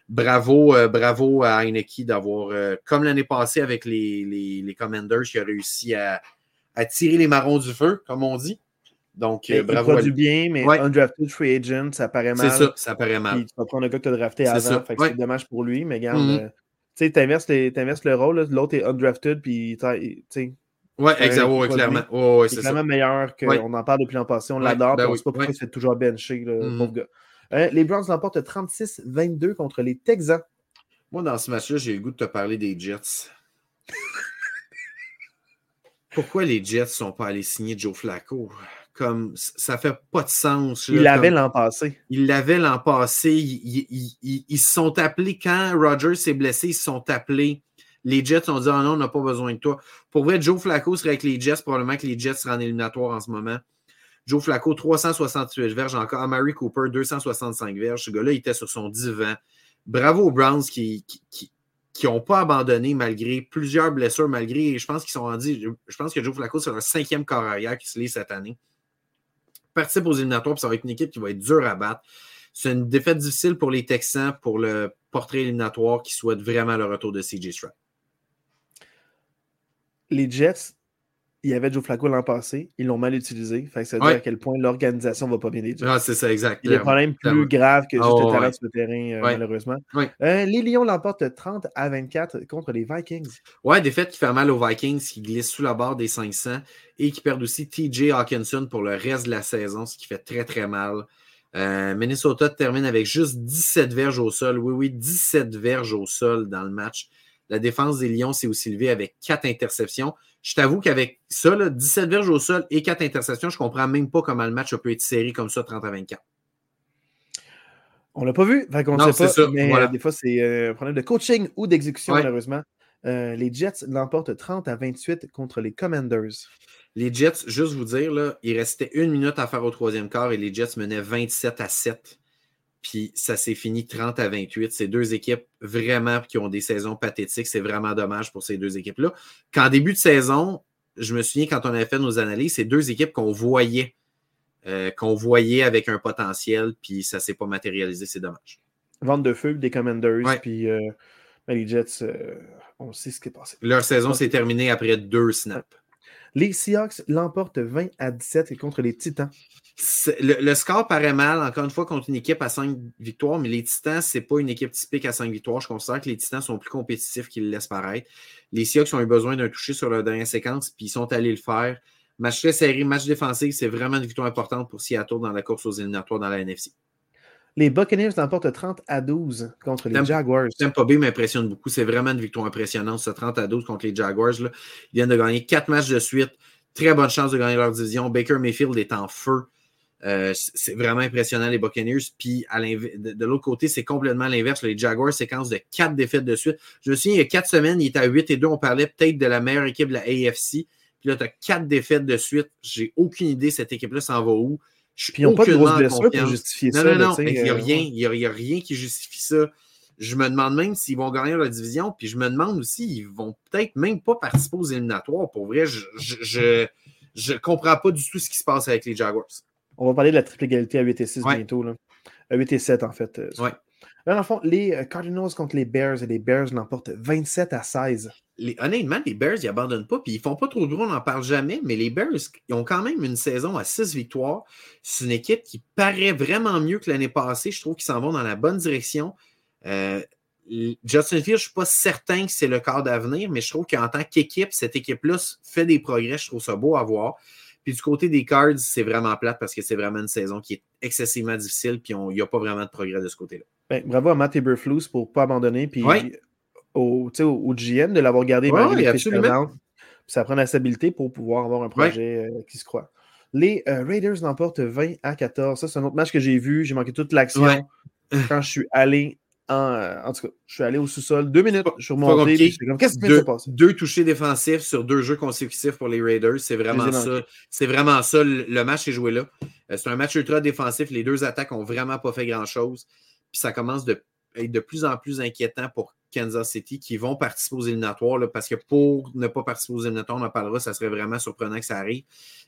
Bravo, euh, bravo à Heineke d'avoir, euh, comme l'année passée avec les, les, Commanders, qui a réussi à, tirer les marrons du feu, comme on dit. Donc, bravo. Il du bien, mais undrafted free agent, ça paraît mal. C'est ça, ça paraît mal. Puis tu vas prendre un gars que tu as drafté avant, c'est dommage pour lui, mais regarde, mm-hmm. tu sais, tu inverses, le rôle, l'autre est undrafted, puis tu sais, oui, exactement, clairement. Oh, c'est clairement meilleur qu'on en parle depuis l'an passé. On l'adore, ben on ne sait pas pourquoi il fait toujours benché, le mm-hmm. pauvre gars. Euh, les Browns l'emportent 36-22 contre les Texans. Moi, dans ce match-là, j'ai le goût de te parler des Jets. Pourquoi les Jets ne sont pas allés signer Joe Flacco? Comme ça fait pas de sens. il l'avait l'an passé. Il l'avait l'an passé. Ils, se sont appelés quand Rogers s'est blessé, ils se sont appelés les Jets ont dit Ah non, on n'a pas besoin de toi. Pour vrai, Joe Flacco serait avec les Jets, probablement que les Jets seraient en éliminatoire en ce moment. Joe Flacco, 368 verges encore. Amari Cooper, 265 verges. Ce gars-là, il était sur son divan. Bravo aux Browns qui n'ont pas abandonné malgré plusieurs blessures, malgré, je pense qu'ils sont rendus, je pense que Joe Flacco, c'est leur cinquième corps arrière qui se lit cette année. Participe aux éliminatoires, puis ça va être une équipe qui va être dure à battre. C'est une défaite difficile pour les Texans pour le portrait éliminatoire qui souhaite vraiment le retour de CJ Stroud les Jets, il y avait Joe Flacco l'an passé, ils l'ont mal utilisé. Fait ça veut dire à quel point l'organisation ne va pas bien les Jets. Ah, c'est ça, exact. Il y a des problèmes plus graves que juste oh, le talent sur le terrain, euh, malheureusement. Euh, les Lions l'emportent 30 à 24 contre les Vikings. Ouais, défaite qui fait mal aux Vikings, qui glissent sous la barre des 500 et qui perdent aussi TJ Hawkinson pour le reste de la saison, ce qui fait très, très mal. Euh, Minnesota termine avec juste 17 verges au sol. Oui, oui, 17 verges au sol dans le match. La défense des Lions s'est aussi levée avec quatre interceptions. Je t'avoue qu'avec ça, 17 verges au sol et quatre interceptions, je ne comprends même pas comment le match peut être serré comme ça 30 à 24. On ne l'a pas vu, on ne sait pas. mais euh, des fois, c'est euh, un problème de coaching ou d'exécution, malheureusement. Euh, les Jets l'emportent 30 à 28 contre les Commanders. Les Jets, juste vous dire, là, il restait une minute à faire au troisième quart et les Jets menaient 27 à 7 puis ça s'est fini 30 à 28. C'est deux équipes vraiment qui ont des saisons pathétiques. C'est vraiment dommage pour ces deux équipes-là. Qu'en début de saison, je me souviens quand on avait fait nos analyses, c'est deux équipes qu'on voyait, euh, qu'on voyait avec un potentiel, puis ça ne s'est pas matérialisé. C'est dommage. Vente de feu des Commanders, puis euh, ben, les Jets, euh, on sait ce qui est passé. Leur saison s'est terminée après deux snaps. Les Seahawks l'emportent 20 à 17 contre les Titans. Le, score paraît mal, encore une fois, contre une équipe à 5 victoires, mais les Titans, ce n'est pas une équipe typique à 5 victoires. Je considère que les Titans sont plus compétitifs qu'ils le laissent paraître. Les Seahawks ont eu besoin d'un toucher sur leur dernière séquence, puis ils sont allés le faire. Match très serré, match défensif, c'est vraiment une victoire importante pour Seattle dans la course aux éliminatoires dans la NFC. Les Buccaneers l'emportent 30 à 12 contre les Jaguars. Tampa Bay m'impressionne beaucoup. C'est vraiment une victoire impressionnante, ce 30 à 12 contre les Jaguars. Là. Ils viennent de gagner 4 matchs de suite. Très bonne chance de gagner leur division. Baker Mayfield est en feu. Euh, c'est vraiment impressionnant, les Buccaneers. Puis de, de l'autre côté, c'est complètement l'inverse. Les Jaguars, séquence de quatre défaites de suite. Je me souviens, il y a quatre semaines, il était à 8 et 2. On parlait peut-être de la meilleure équipe de la AFC. Puis là, tu as quatre défaites de suite. J'ai aucune idée, cette équipe-là s'en va où. Je puis ils n'ont pas de grosses blessures pour justifier non, ça. Non, non, il n'y a, euh, rien, y a, rien qui justifie ça. Je me demande même s'ils vont gagner la division, puis je me demande aussi, ils vont peut-être même pas participer aux éliminatoires. Pour vrai, je ne comprends pas du tout ce qui se passe avec les Jaguars. On va parler de la triple égalité à 8 et 6 bientôt. Là. À 8 et 7, en fait. Euh, ouais. Là, dans le fond, les euh, Cardinals contre les Bears et les Bears l'emportent 27 à 16. Les, honnêtement, les Bears, ils n'abandonnent pas, puis ils font pas trop bruit, on n'en parle jamais, mais les Bears, ils ont quand même une saison à 6 victoires. C'est une équipe qui paraît vraiment mieux que l'année passée. Je trouve qu'ils s'en vont dans la bonne direction. Euh, Justin Fields, je ne suis pas certain que c'est le quart d'avenir, mais je trouve qu'en tant qu'équipe, cette équipe-là fait des progrès. Je trouve ça beau à voir. Puis du côté des Cards, c'est vraiment plate parce que c'est vraiment une saison qui est excessivement difficile, puis il n'y a pas vraiment de progrès de ce côté-là. Ben, bravo à Matt Eberflus pour ne pas abandonner, puis au, au, GM de l'avoir gardé ouais. Ça prend la stabilité pour pouvoir avoir un projet euh, qui se croit. Les euh, Raiders l'emportent 20 à 14. Ça, c'est un autre match que j'ai vu. J'ai manqué toute l'action quand je suis allé euh, en, tout cas, je suis allé au sous-sol deux minutes. Je suis remonté. Qu'est-ce qui s'est passé? Deux touchés défensifs sur deux jeux consécutifs pour les Raiders. C'est vraiment ça. C'est vraiment ça. Le, match est joué là. C'est un match ultra défensif. Les deux attaques n'ont vraiment pas fait grand-chose. Puis ça commence de être de plus en plus inquiétant pour Kansas City qui vont participer aux éliminatoires. parce que pour ne pas participer aux éliminatoires, on en parlera, ça serait vraiment surprenant que ça arrive.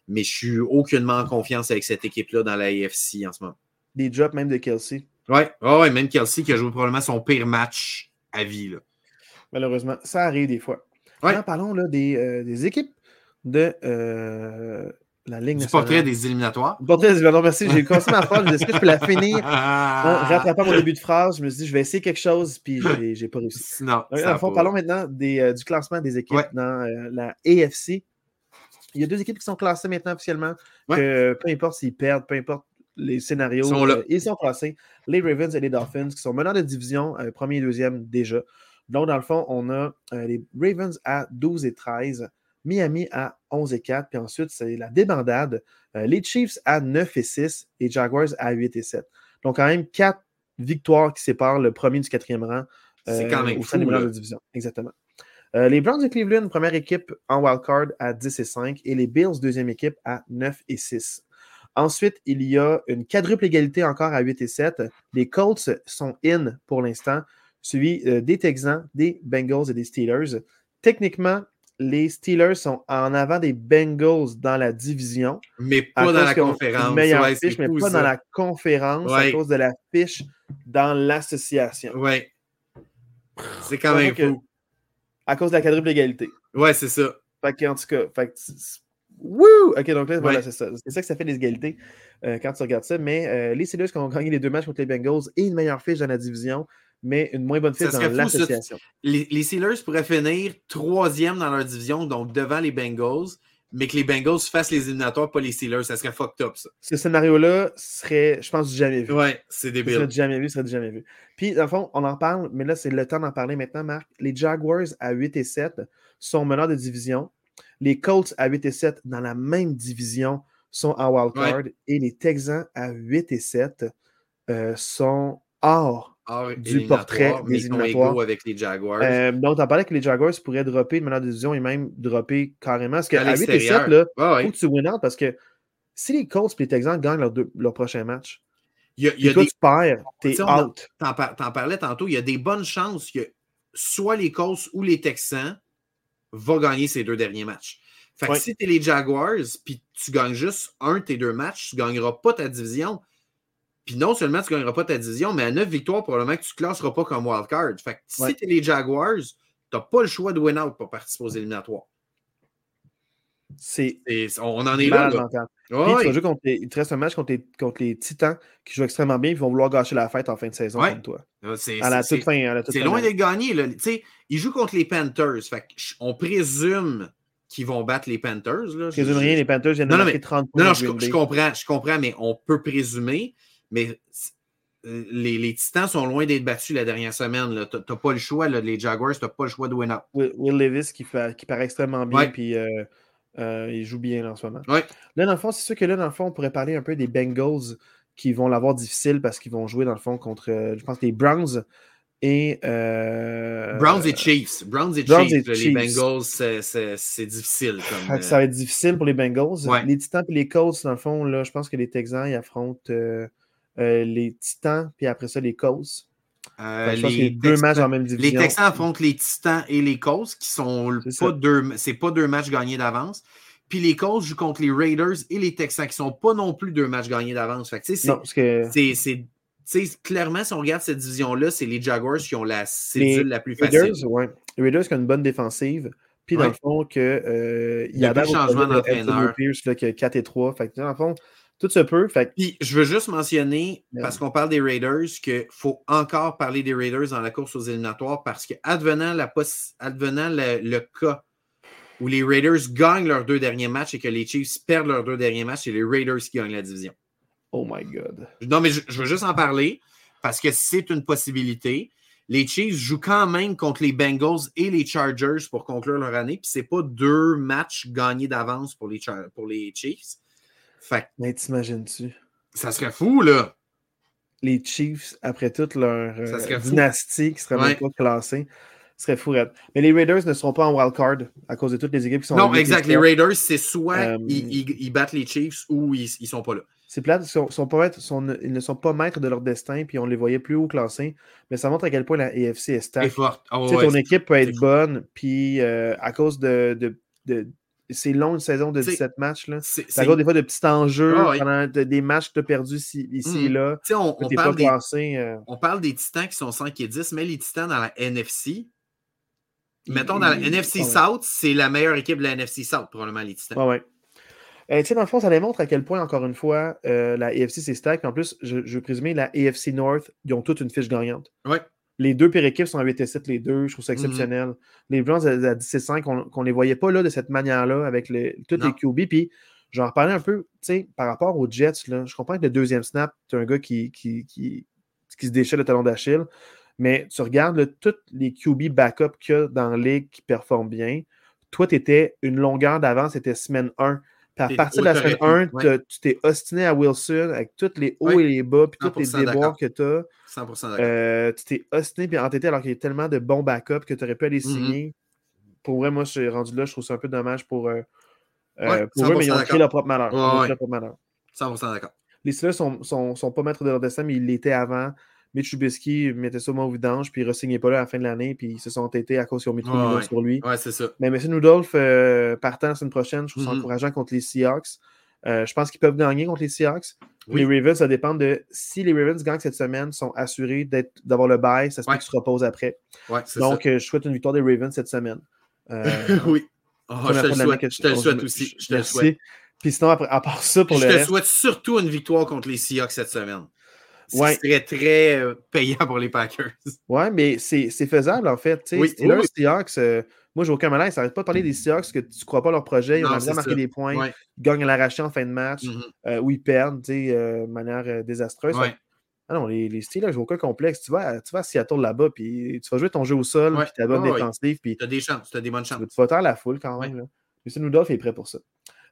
Mais je suis aucunement en confiance avec cette équipe-là dans la AFC en ce moment. Des drops même de Kelsey. Oui, ouais, même Kelsey qui a joué probablement son pire match à vie. Là. Malheureusement, ça arrive des fois. Ouais. parlons là, des, euh, des, équipes de euh, la Ligue du portrait des éliminatoires. Du portrait des éliminatoires, merci. J'ai commencé ma phrase, je me dit, que je peux la finir en rattrapant mon début de phrase? Je me suis dit, je vais essayer quelque chose, puis je n'ai pas réussi. Non. parlons maintenant des, euh, du classement des équipes dans la AFC. Il y a deux équipes qui sont classées maintenant officiellement. Que, peu importe s'ils perdent, peu importe les scénarios. Sont euh, ils sont classés. Les Ravens et les Dolphins qui sont menants de division, euh, premier et deuxième déjà. Donc, dans le fond, on a euh, les Ravens à 12 et 13, Miami à 11 et 4, puis ensuite, c'est la débandade. les Chiefs à 9 et 6 et Jaguars à 8 et 7. Donc, quand même, quatre victoires qui séparent le premier du quatrième rang c'est quand même au sein des de division. Exactement. les Browns de Cleveland, première équipe en wildcard à 10 et 5 et les Bills, deuxième équipe à 9 et 6. Ensuite, il y a une quadruple égalité encore à 8 et 7. Les Colts sont in pour l'instant, suivi euh, des Texans, des Bengals et des Steelers. Techniquement, les Steelers sont en avant des Bengals dans la division. Mais pas dans la conférence. Meilleure fiche, mais pas dans la conférence à cause de la fiche dans l'association. Oui. C'est quand même fou. À cause de la quadruple égalité. Ouais, c'est ça. Fait en tout cas, fait! OK, donc là, voilà, c'est ça. C'est ça que ça fait les égalités euh, quand tu regardes ça. Mais euh, les Steelers qui ont gagné les deux matchs contre les Bengals et une meilleure fiche dans la division, mais une moins bonne fiche dans l'association. Les, les, Steelers pourraient finir troisième dans leur division, donc devant les Bengals, mais que les Bengals fassent les éliminatoires, pas les Steelers. Ça serait fucked up, ça. Ce scénario-là serait, je pense, jamais vu. Ouais, c'est débile. Ça serait jamais vu, serait jamais vu. Puis, dans le fond, on en parle, mais là, c'est le temps d'en parler maintenant, Marc. Les Jaguars à 8 et 7 sont meneurs de division. Les Colts à 8 et 7 dans la même division sont en wildcard et les Texans à 8 et 7 euh, sont hors, du portrait des éliminatoires. avec les Jaguars. Euh, donc, on parlait que les Jaguars pourraient dropper de manière de division et même dropper carrément. Parce qu'à 8 et 7, là, faut que tu win out parce que si les Colts et les Texans gagnent leur, leur prochain match, il y a, il y a des... tu perds, t'es out. T'en parlais tantôt, il y a des bonnes chances que soit les Colts ou les Texans va gagner ses deux derniers matchs. Fait que si tu es les Jaguars, puis tu gagnes juste un de tes deux matchs, tu ne gagneras pas ta division. Puis non seulement tu ne gagneras pas ta division, mais à neuf victoires, probablement que tu ne classeras pas comme wildcard. Fait que si tu es les Jaguars, tu n'as pas le choix de win out pour participer aux éliminatoires. C'est. On en est là. il te reste un match contre les, contre les, Titans qui jouent extrêmement bien. Ils vont vouloir gâcher la fête en fin de saison comme toi. C'est loin d'être gagné. Là. Ils jouent contre les Panthers. on présume qu'ils vont battre les Panthers. Là. Je présume rien, les Panthers viennent de marquer 30 points. Non, non, je, je, comprends, je comprends, mais on peut présumer. Mais euh, les, Titans sont loin d'être battus la dernière semaine. Tu n'as pas le choix, les Jaguars, tu n'as pas le choix de win up. Will, Levis qui, fait, qui paraît extrêmement bien, puis euh, euh, il joue bien en ce moment. Là, dans le fond, c'est sûr que là, dans le fond, on pourrait parler un peu des Bengals qui vont l'avoir difficile parce qu'ils vont jouer, dans le fond, contre, je pense, les Browns et. Browns et Chiefs. Browns et Chiefs. Les Bengals, c'est difficile. Ça va être difficile pour les Bengals. Les Titans et les Colts, dans le fond, là, je pense que les Texans, ils affrontent. Euh, les Titans, puis après ça, les Colts. Euh, les deux matchs en même division. Les Texans affrontent les Titans et les Colts, qui sont pas deux, c'est pas deux matchs gagnés d'avance. Puis les Colts jouent contre les Raiders et les Texans, qui sont pas non plus deux matchs gagnés d'avance. c'est clairement, si on regarde cette division-là, c'est les Jaguars qui ont la cédule la plus facile. Raiders, ouais. Les Raiders qui ont une bonne défensive. Puis dans le fond, que, euh, il y a, un changement d'entraîneur. Pierce, là, 4 et 3. Fait dans le fond, tout se peut. Fait... Puis, je veux juste mentionner, parce qu'on parle des Raiders, qu'il faut encore parler des Raiders dans la course aux éliminatoires parce que, advenant, la advenant le, cas où les Raiders gagnent leurs deux derniers matchs et que les Chiefs perdent leurs deux derniers matchs, c'est les Raiders qui gagnent la division. Oh my God. Non, mais je, veux juste en parler parce que c'est une possibilité. Les Chiefs jouent quand même contre les Bengals et les Chargers pour conclure leur année. Puis c'est pas deux matchs gagnés d'avance pour les, pour les Chiefs. Mais t'imagines-tu? Ça serait fou, là. Les Chiefs, après toute leur euh, dynastie qui serait même pas classée, serait fou. Mais les Raiders ne seront pas en wildcard à cause de toutes les équipes qui sont Non, exact. Les Raiders, c'est soit euh, ils, battent les Chiefs ou ils ne sont pas là. C'est plate, ils, sont, pas ils ne sont pas maîtres de leur destin, puis on les voyait plus haut classés. Mais ça montre à quel point la AFC est stable. Oh, ton équipe peut être bonne, puis euh, à cause de, de c'est long une saison de 17 matchs. Là. C'est des fois de petits enjeux ah pendant des matchs que tu as perdus ici, et mmh. là. On, on, parle des, euh. on, parle des Titans qui sont 5 et 10, mais les Titans dans la NFC. Mettons dans la NFC South, c'est la meilleure équipe de la NFC South, probablement les Titans. Ouais. Euh, dans le fond, ça démontre à quel point, encore une fois, euh, la AFC c'est stack. En plus, je, je veux présumer, la AFC North, ils ont toute une fiche gagnante. Ouais. Les deux pires équipes sont à 8 et 7, les deux. Je trouve ça mmh exceptionnel. Les Browns à, 10 et 5, on ne les voyait pas là, de cette manière-là avec les, toutes les QB. Puis, j'en reparlais un peu, tu sais, par rapport aux Jets, là, je comprends que le deuxième snap, tu un gars qui, qui, qui, qui se déchire le talon d'Achille. Mais tu regardes tous les QB backup qu'il y a dans la ligue qui performent bien. Toi, tu étais une longueur d'avance, c'était semaine 1. Puis à partir de la semaine 1, tu t'es ostiné à Wilson avec tous les hauts et les bas, puis tous les déboires que tu as. 100% euh, tu t'es ostiné puis entêté alors qu'il y a tellement de bons backups que tu aurais pu aller mm-hmm. signer. Pour vrai, moi, je suis rendu là, je trouve ça un peu dommage pour, euh, euh pour eux, mais ils ont créé leur propre malheur. 100% d'accord. Les Steelers sont, sont, sont, pas maîtres de leur destin, mais ils l'étaient avant. Mitch Trubisky mettait ça au vidange, puis il ne pas là à la fin de l'année, puis ils se sont entêtés à cause qu'ils ont mis trop de sur lui. Ouais, c'est ça. Mais M. Noodolf, euh, partant la semaine prochaine, je trouve ça mm-hmm. encourageant contre les Seahawks. Euh, je pense qu'ils peuvent gagner contre les Seahawks. Les Ravens, ça dépend de si les Ravens gagnent cette semaine, sont assurés d'avoir le bye, ça se peut qu'ils se reposent après. Donc, euh, je souhaite une victoire des Ravens cette semaine. oui. Oh, je, te le souhaite, je te le souhaite aussi. Je te le souhaite. Puis sinon, après, à part ça, pour je le. Je te souhaite surtout une victoire contre les Seahawks cette semaine. Ouais. serait très euh, payant pour les Packers. Ouais, mais c'est faisable en fait. Oui, Steelers, oui. Seahawks, euh, moi j'ai aucun malaise. Ça n'arrête pas de parler des Seahawks que tu ne crois pas leur projet. Ils ont bien marqué des points, ils gagnent à l'arraché en fin de match, mm-hmm. euh, ou ils perdent de manière désastreuse. Ah non, les, les Steelers, j'ai aucun complexe. Tu vas, tu vas à Seattle là-bas, puis tu vas jouer ton jeu au sol, puis ta bonne défensive. Tu as des chances, tu as des bonnes chances. Tu vas faire la foule quand même. Mais c'est Nudolph est prêt pour ça.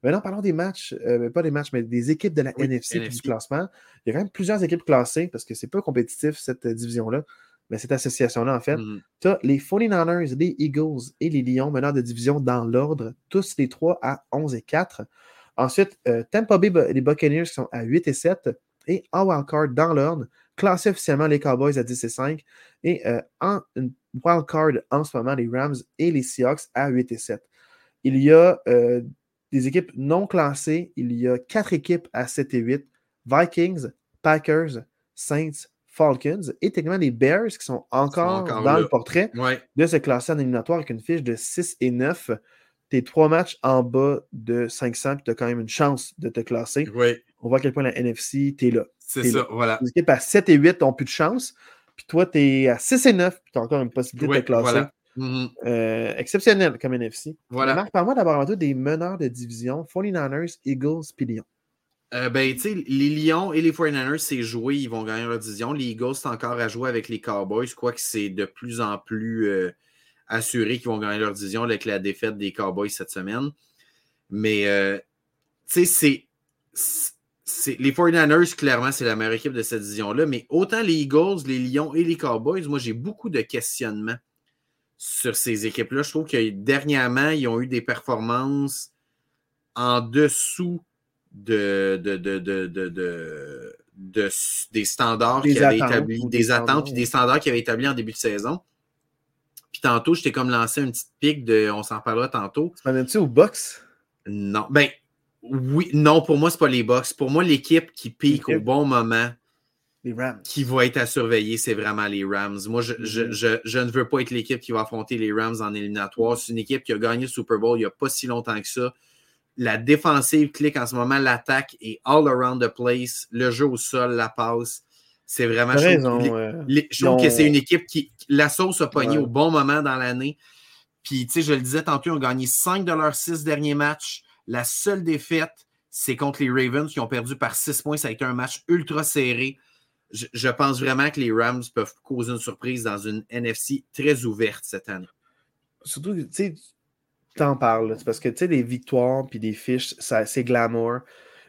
Maintenant, parlons des matchs, euh, pas des matchs, mais des équipes de la NFC, du classement. Il y a quand même plusieurs équipes classées parce que c'est pas compétitif, cette euh, division-là, mais cette association-là, en fait. Mm-hmm. Tu as les 49ers, les Eagles et les Lions, meneurs de division dans l'ordre, tous les trois à 11 et 4. Ensuite, euh, Tampa Bay, les Buccaneers qui sont à 8 et 7. Et en wildcard, dans l'ordre, classé officiellement les Cowboys à 10 et 5. Et en wildcard en ce moment, les Rams et les Seahawks à 8 et 7. Il y a des équipes non classées, il y a quatre équipes à 7 et 8 Vikings, Packers, Saints, Falcons et techniquement les Bears qui sont encore, dans le portrait de se classer en éliminatoire avec une fiche de 6 et 9. tes trois matchs en bas de 500, puis tu as quand même une chance de te classer. On voit à quel point la NFC, tu es là. C'est ça, voilà. Les équipes à 7 et 8 n'ont plus de chance. Puis toi, tu es à 6 et 9, puis tu as encore une possibilité de te classer. Mm-hmm. Euh, exceptionnel comme NFC. Voilà. Marc, par moi d'abord des meneurs de division 49ers, Eagles, puis Lions. Euh, ben, tu sais, les Lions et les 49ers, c'est joué, ils vont gagner leur division. Les Eagles, c'est encore à jouer avec les Cowboys, quoique c'est de plus en plus euh, assuré qu'ils vont gagner leur division avec la défaite des Cowboys cette semaine. Mais, tu sais, c'est. Les 49ers, clairement, c'est la meilleure équipe de cette division-là, mais autant les Eagles, les Lions et les Cowboys, moi, j'ai beaucoup de questionnements sur ces équipes-là. Je trouve que dernièrement, ils ont eu des performances en dessous de, des standards qui avaient établis, des, attentes, puis des standards qui avaient établis en début de saison. Puis tantôt, je t'ai comme lancé une petite pique de on s'en parlera tantôt. Tu au box? Non. Ben oui, non, pour moi, c'est pas les box. Pour moi, l'équipe qui pique au bon moment, les Rams. Qui va être à surveiller, c'est vraiment les Rams. Moi, je, mm-hmm. je, ne veux pas être l'équipe qui va affronter les Rams en éliminatoire. C'est une équipe qui a gagné le Super Bowl il n'y a pas si longtemps que ça. La défensive clique en ce moment, l'attaque est all around the place. Le jeu au sol, la passe. C'est vraiment. Je trouve, que c'est une équipe qui. La sauce a pogné au bon moment dans l'année. Puis, tu sais, je le disais tantôt, ils ont gagné 5 de leurs 6 derniers matchs. La seule défaite, c'est contre les Ravens qui ont perdu par 6 points. Ça a été un match ultra serré je, pense vraiment que les Rams peuvent causer une surprise dans une NFC très ouverte cette année. Surtout, tu sais, t'en parles, parce que tu sais, des victoires puis des fiches, c'est glamour.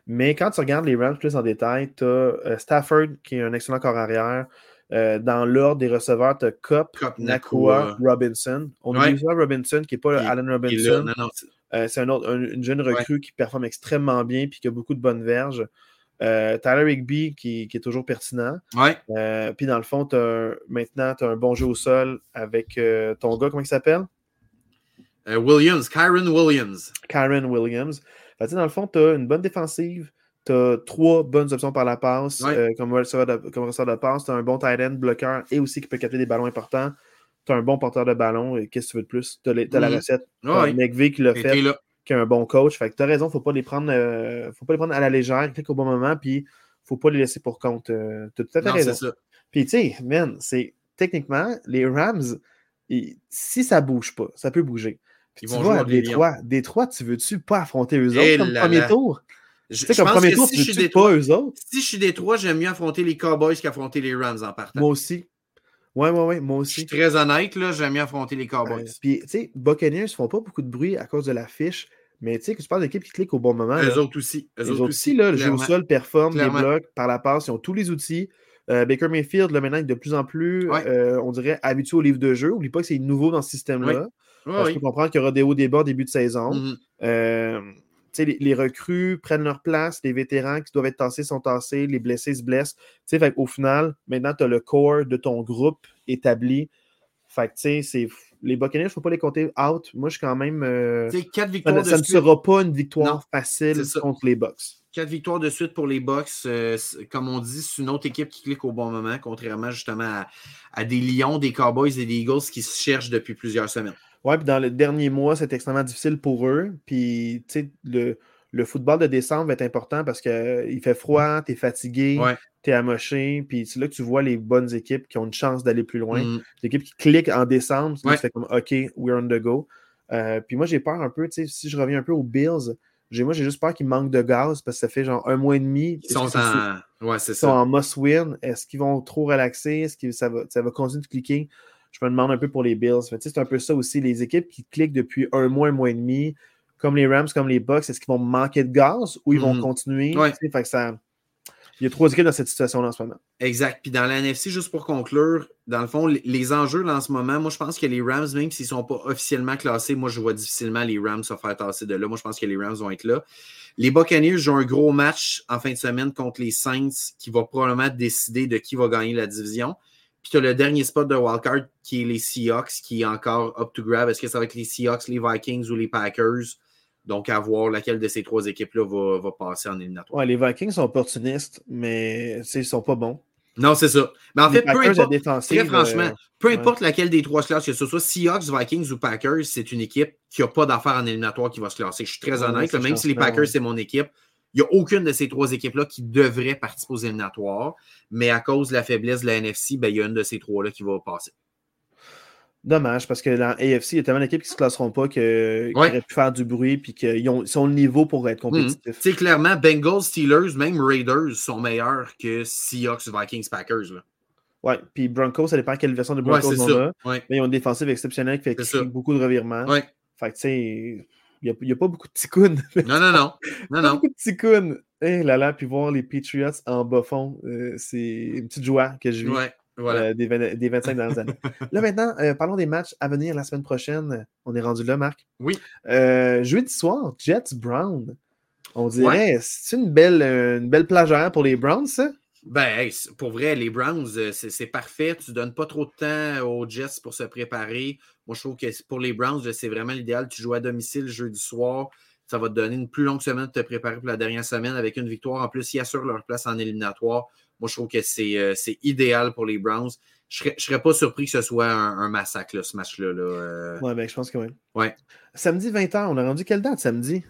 Mais quand tu regardes les Rams plus en détail, tu as euh, Stafford qui est un excellent corps arrière. Euh, dans l'ordre des receveurs, tu as Cup, Nakua, Robinson. On a vu Robinson qui n'est pas Allen Robinson. Euh, c'est un une jeune recrue qui performe extrêmement bien et qui a beaucoup de bonnes verges. Euh, Tyler Higby qui, est toujours pertinent. Ouais. Euh, puis dans le fond, maintenant, tu as un bon jeu au sol avec euh, ton gars, comment il s'appelle? Williams, Kyron Williams. Kyron Williams. dans le fond, tu as une bonne défensive. Tu as trois bonnes options par la passe comme receveur de, comme de passe. Tu as un bon tight end, bloqueur et aussi qui peut capter des ballons importants. Tu as un bon porteur de ballon. Et qu'est-ce que tu veux de plus? Tu as, la mm-hmm. recette. Ouais. McVeigh qui l'a fait qui un bon coach. Fait que tu as raison, faut pas les prendre, euh, faut pas les prendre à la légère, clique au bon moment, puis faut pas les laisser pour compte. Euh, tu as tout à fait raison. Puis tu sais, man, c'est techniquement, les Rams, si ça bouge pas, ça peut bouger. Puis tu vois, à Détroit, Détroit, tu veux-tu pas affronter eux autres comme premier tour? Je, sais, comme premier tour, si tu veux pas eux autres? Si je suis Détroit, j'aime mieux affronter les Cowboys qu'affronter les Rams en partant. Moi aussi. Ouais, ouais, ouais, moi aussi. Je suis très honnête, là, j'aime mieux affronter les Cowboys. puis, tu sais, Buccaneers ne font pas beaucoup de bruit à cause de la fiche, mais tu sais, que tu parles d'équipe qui clique au bon moment. Eux autres aussi. Eux, autres aussi, là, le jeu au sol performe, les blocs, par la passe, ils ont tous les outils. Euh, Baker Mayfield, là, maintenant, est de plus en plus, euh, on dirait, habitué au livre de jeu. N'oublie pas que c'est nouveau dans ce système-là. Je peux comprendre qu'il y aura des hauts, des bas début de saison. Mm-hmm. Euh, les, les, recrues prennent leur place, les vétérans qui doivent être tassés sont tassés, les blessés se blessent. Fait, au final, maintenant, tu as le corps de ton groupe établi. Fait que, c'est les Buccaneers, il ne faut pas les compter out. Moi, je suis quand même. Euh, quatre victoires ça, ne sera pas une victoire facile contre les Bucks. Quatre victoires de suite pour les Bucks. Euh, comme on dit, c'est une autre équipe qui clique au bon moment, contrairement justement à, des Lions, des Cowboys et des Eagles qui se cherchent depuis plusieurs semaines. Oui, puis dans le dernier mois, c'est extrêmement difficile pour eux. Puis, tu sais, le, le football de décembre va être important parce qu'il fait froid, tu es fatigué, tu es amoché, puis c'est là que tu vois les bonnes équipes qui ont une chance d'aller plus loin. Mm. Les équipes qui cliquent en décembre, c'est comme OK, we're on the go. Euh, puis moi, j'ai peur un peu, tu sais, si je reviens un peu aux Bills, moi, j'ai juste peur qu'ils manquent de gaz parce que ça fait genre un mois et demi. Ils sont, en... Ouais, sont en must-win? Est-ce qu'ils vont trop relaxer? Est-ce que ça va, ça va continuer de cliquer? Je me demande un peu pour les Bills. C'est un peu ça aussi. Les équipes qui cliquent depuis un mois, un mois et demi, comme les Rams, comme les Bucks, est-ce qu'ils vont manquer de gaz ou ils vont mhm. continuer? Fait ça, il y a trois équipes dans cette situation-là en ce moment. Exact. Puis dans la NFC, juste pour conclure, dans le fond, les enjeux en ce moment, moi je pense que les Rams, même s'ils ne sont pas officiellement classés, moi je vois difficilement les Rams se faire tasser de là. Moi je pense que les Rams vont être là. Les Buccaneers jouent un gros match en fin de semaine contre les Saints qui va probablement décider de qui va gagner la division. Puis tu as le dernier spot de wildcard qui est les Seahawks qui est encore up to grab. Est-ce que ça va être les Seahawks, les Vikings ou les Packers? Donc, à voir laquelle de ces trois équipes-là va, passer en éliminatoire. Ouais, les Vikings sont opportunistes, mais ils ne sont pas bons. Non, c'est ça. Mais en fait, peu importe, très euh, franchement, peu importe laquelle des trois classes, que ce soit Seahawks, Vikings ou Packers, c'est une équipe qui n'a pas d'affaires en éliminatoire qui va se classer. Je suis très honnête. même si les Packers, c'est mon équipe, il n'y a aucune de ces trois équipes-là qui devrait participer aux éliminatoires. Mais à cause de la faiblesse de la NFC, ben, il y a une de ces trois-là qui va passer. Dommage, parce que dans AFC, il y a tellement d'équipes qui ne se classeront pas que, qui auraient pu faire du bruit et qu'ils sont le niveau pour être mhm. compétitifs. C'est clairement, Bengals, Steelers, même Raiders sont meilleurs que Seahawks, Vikings, Packers. Là. Ouais, puis Broncos, ça dépend quelle version de Broncos on a. Mais ils ont une défensive exceptionnelle qui fait beaucoup de revirements. Ouais. Fait que tu sais, il n'y a, pas beaucoup de ticounes. Non, non, non. non, non. beaucoup de ticounes. Eh là là, puis voir les Patriots en bas fond, euh, c'est une petite joie que je vis. Ouais. Voilà. Euh, des, des, 25 dernières années. là, maintenant, euh, parlons des matchs à venir la semaine prochaine. On est rendu là, Marc. Oui. Jeudi soir, Jets Brown. On dirait, c'est une belle, une belle plage pour les Browns, ça? Ben, pour vrai, les Browns, c'est parfait. Tu ne donnes pas trop de temps aux Jets pour se préparer. Moi, je trouve que pour les Browns, c'est vraiment l'idéal. Tu joues à domicile jeudi soir. Ça va te donner une plus longue semaine de te préparer pour la dernière semaine avec une victoire. En plus, ils assurent leur place en éliminatoire. Moi, je trouve que c'est euh, idéal pour les Browns. Je ne serais, pas surpris que ce soit un, massacre, ce match-là. Là, euh. Ouais, ben, je pense que oui. Ouais. Samedi 20h, on a rendu quelle date samedi?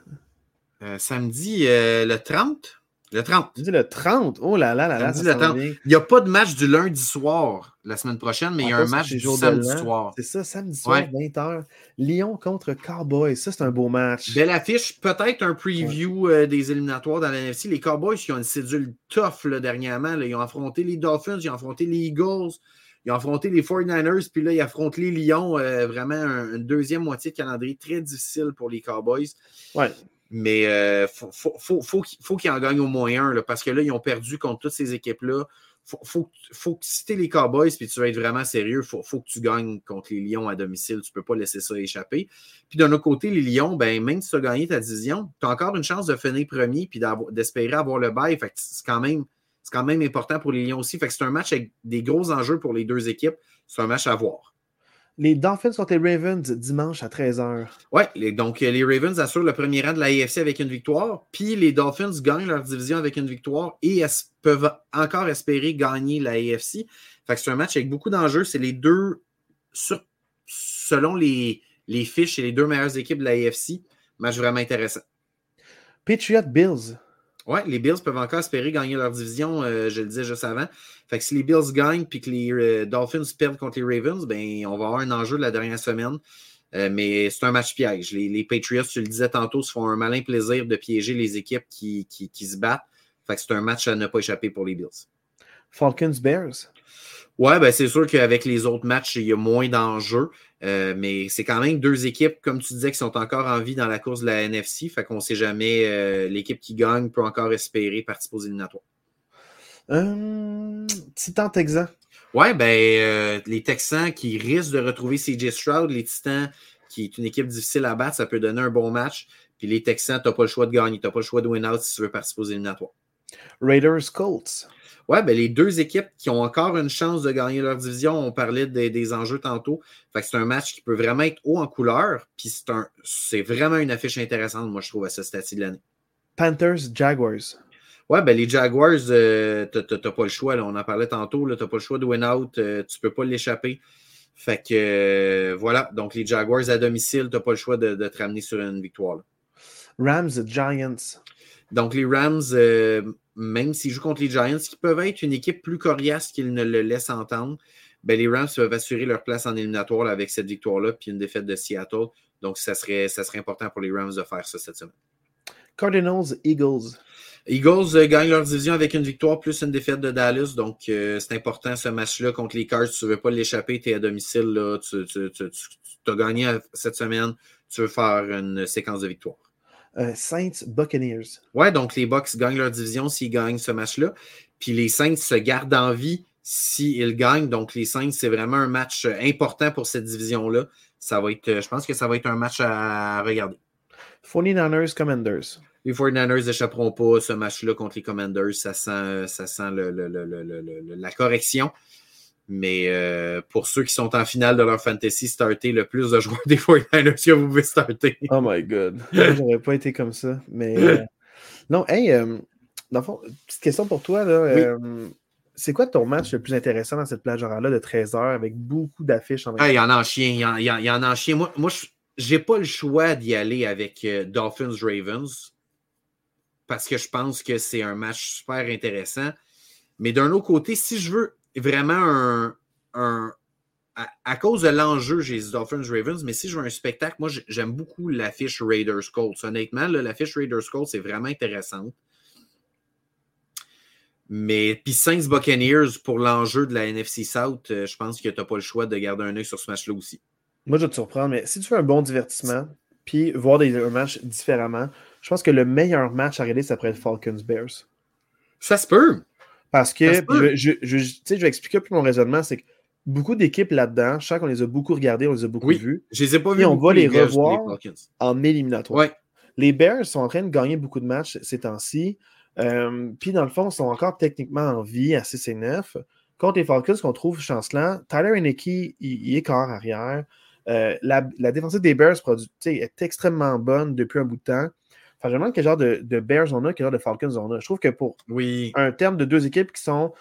Euh, samedi le 30. Le 30. Samedi le 30. Oh là là là là. le 30. Il n'y a pas de match du lundi soir la semaine prochaine, mais il y a un match du samedi soir. C'est ça, samedi soir, 20h. Lyon contre Cowboys. Ça, c'est un beau match. Belle affiche. Peut-être un preview euh, des éliminatoires dans la NFC. Les Cowboys qui ont une cédule tough là, dernièrement. Ils ont affronté les Dolphins, ils ont affronté les Eagles, ils ont affronté les 49ers, puis là, ils affrontent les Lions. Euh, vraiment, une deuxième moitié de calendrier très difficile pour les Cowboys. Ouais. Mais il euh, faut, faut, qu'ils en gagnent au moins un, parce que là, ils ont perdu contre toutes ces équipes-là faut, faut, faut que les Cowboys puis tu vas être vraiment sérieux, faut, faut, que tu gagnes contre les Lions à domicile. Tu peux pas laisser ça échapper. Puis d'un autre côté, les Lions, ben, même si tu as gagné ta division, tu as encore une chance de finir premier puis d'espérer avoir le bail. c'est quand même. quand même important pour les Lions aussi. Fait que c'est un match avec des gros enjeux pour les deux équipes. C'est un match à voir. Les Dolphins contre les Ravens dimanche à 13h. Oui, donc euh, les Ravens assurent le premier rang de la AFC avec une victoire, puis les Dolphins gagnent leur division avec une victoire et peuvent encore espérer gagner la AFC. Fait que c'est un match avec beaucoup d'enjeux. C'est les deux, selon les, les fiches, et les deux meilleures équipes de la AFC. Match vraiment intéressant. Patriot Bills. Oui, les Bills peuvent encore espérer gagner leur division, euh, je le disais juste avant. Fait que si les Bills gagnent et que les euh, Dolphins perdent contre les Ravens, ben, on va avoir un enjeu de la dernière semaine. Euh, mais c'est un match piège. Les, Patriots, tu le disais tantôt, se font un malin plaisir de piéger les équipes qui, qui, se battent. Fait que c'est un match à ne pas échapper pour les Bills. Falcons Bears. Ouais, ben c'est sûr qu'avec les autres matchs, il y a moins d'enjeux. Euh, mais c'est quand même deux équipes, comme tu disais, qui sont encore en vie dans la course de la NFC. Fait qu'on ne sait jamais. Euh, l'équipe qui gagne peut encore espérer participer aux éliminatoires. Euh, Titan Texan. Ouais, ben euh, les Texans qui risquent de retrouver CJ Stroud, les Titans qui est une équipe difficile à battre, ça peut donner un bon match. Puis les Texans, tu n'as pas le choix de gagner, tu n'as pas le choix de win out si tu veux participer aux éliminatoires. Raiders Colts. Ouais, ben les deux équipes qui ont encore une chance de gagner leur division, on parlait des, enjeux tantôt. Fait que c'est un match qui peut vraiment être haut en couleur. Puis c'est, vraiment une affiche intéressante, moi, je trouve, à ce stade de l'année. Panthers, Jaguars. Ouais, ben les Jaguars, euh, tu n'as pas le choix. Là. On en parlait tantôt. Tu n'as pas le choix de win out. Euh, tu ne peux pas l'échapper. Fait que euh, voilà. Donc les Jaguars à domicile, tu n'as pas le choix de, te ramener sur une victoire. Rams, Giants. Donc les Rams, même s'ils jouent contre les Giants, qui peuvent être une équipe plus coriace qu'ils ne le laissent entendre, ben, les Rams peuvent assurer leur place en éliminatoire avec cette victoire-là, puis une défaite de Seattle. Donc, ça serait, ça serait important pour les Rams de faire ça cette semaine. Cardinals, Eagles. Eagles euh, gagnent leur division avec une victoire plus une défaite de Dallas. Donc, euh, c'est important ce match-là contre les Cards. Tu ne veux pas l'échapper, tu es à domicile. Là, tu, as gagné cette semaine. Tu veux faire une séquence de victoire. Euh, Saints Buccaneers. Ouais, donc les Bucks gagnent leur division s'ils gagnent ce match-là. Puis les Saints se gardent en vie s'ils gagnent. Donc les Saints, c'est vraiment un match important pour cette division-là. Ça va être, je pense que ça va être un match à regarder. 49ers Commanders. Les 49ers n'échapperont pas ce match-là contre les Commanders. Ça sent, ça sent la correction. Mais euh, pour ceux qui sont en finale de leur fantasy, starter le plus de joueurs des 49ers que vous pouvez starter. Oh my god. J'aurais pas été comme ça. Mais euh, non, hey, euh, dans le fond, petite question pour toi. Là, c'est quoi ton match le plus intéressant dans cette plage horaire-là de 13 heures avec beaucoup d'affiches en Il y en a en chien. Il y en, y en, a en chien. Moi, moi je n'ai pas le choix d'y aller avec euh, Dolphins-Ravens parce que je pense que c'est un match super intéressant. Mais d'un autre côté, si je veux vraiment un. à, cause de l'enjeu, j'ai les Dolphins-Ravens, mais si je veux un spectacle, moi, j'aime beaucoup l'affiche Raiders-Colts. Honnêtement, l'affiche Raiders-Colts, c'est vraiment intéressante. Mais puis Saints Buccaneers pour l'enjeu de la NFC South, euh, je pense que tu n'as pas le choix de garder un œil sur ce match-là aussi. Moi, je vais te surprendre, mais si tu veux un bon divertissement, puis voir des matchs différemment, je pense que le meilleur match à regarder, ça pourrait être Falcons-Bears. Ça se peut. Parce que, Je, je, je, vais expliquer plus mon raisonnement, c'est que beaucoup d'équipes là-dedans, je sens qu'on les a beaucoup regardées, on les a beaucoup oui, vues. Je les ai pas vus. Et on va les revoir en éliminatoire. Les Bears sont en train de gagner beaucoup de matchs ces temps-ci. Euh, puis dans le fond, ils sont encore techniquement en vie à 6 et 9. Contre les Falcons, qu'on trouve chancelant, Tyler Henneke, il, il, est corps arrière. Euh, la, la, défensive des Bears est extrêmement bonne depuis un bout de temps. Enfin, je me demande quel genre de, Bears on a, quel genre de Falcons on a. Je trouve que pour un terme de deux équipes qui sont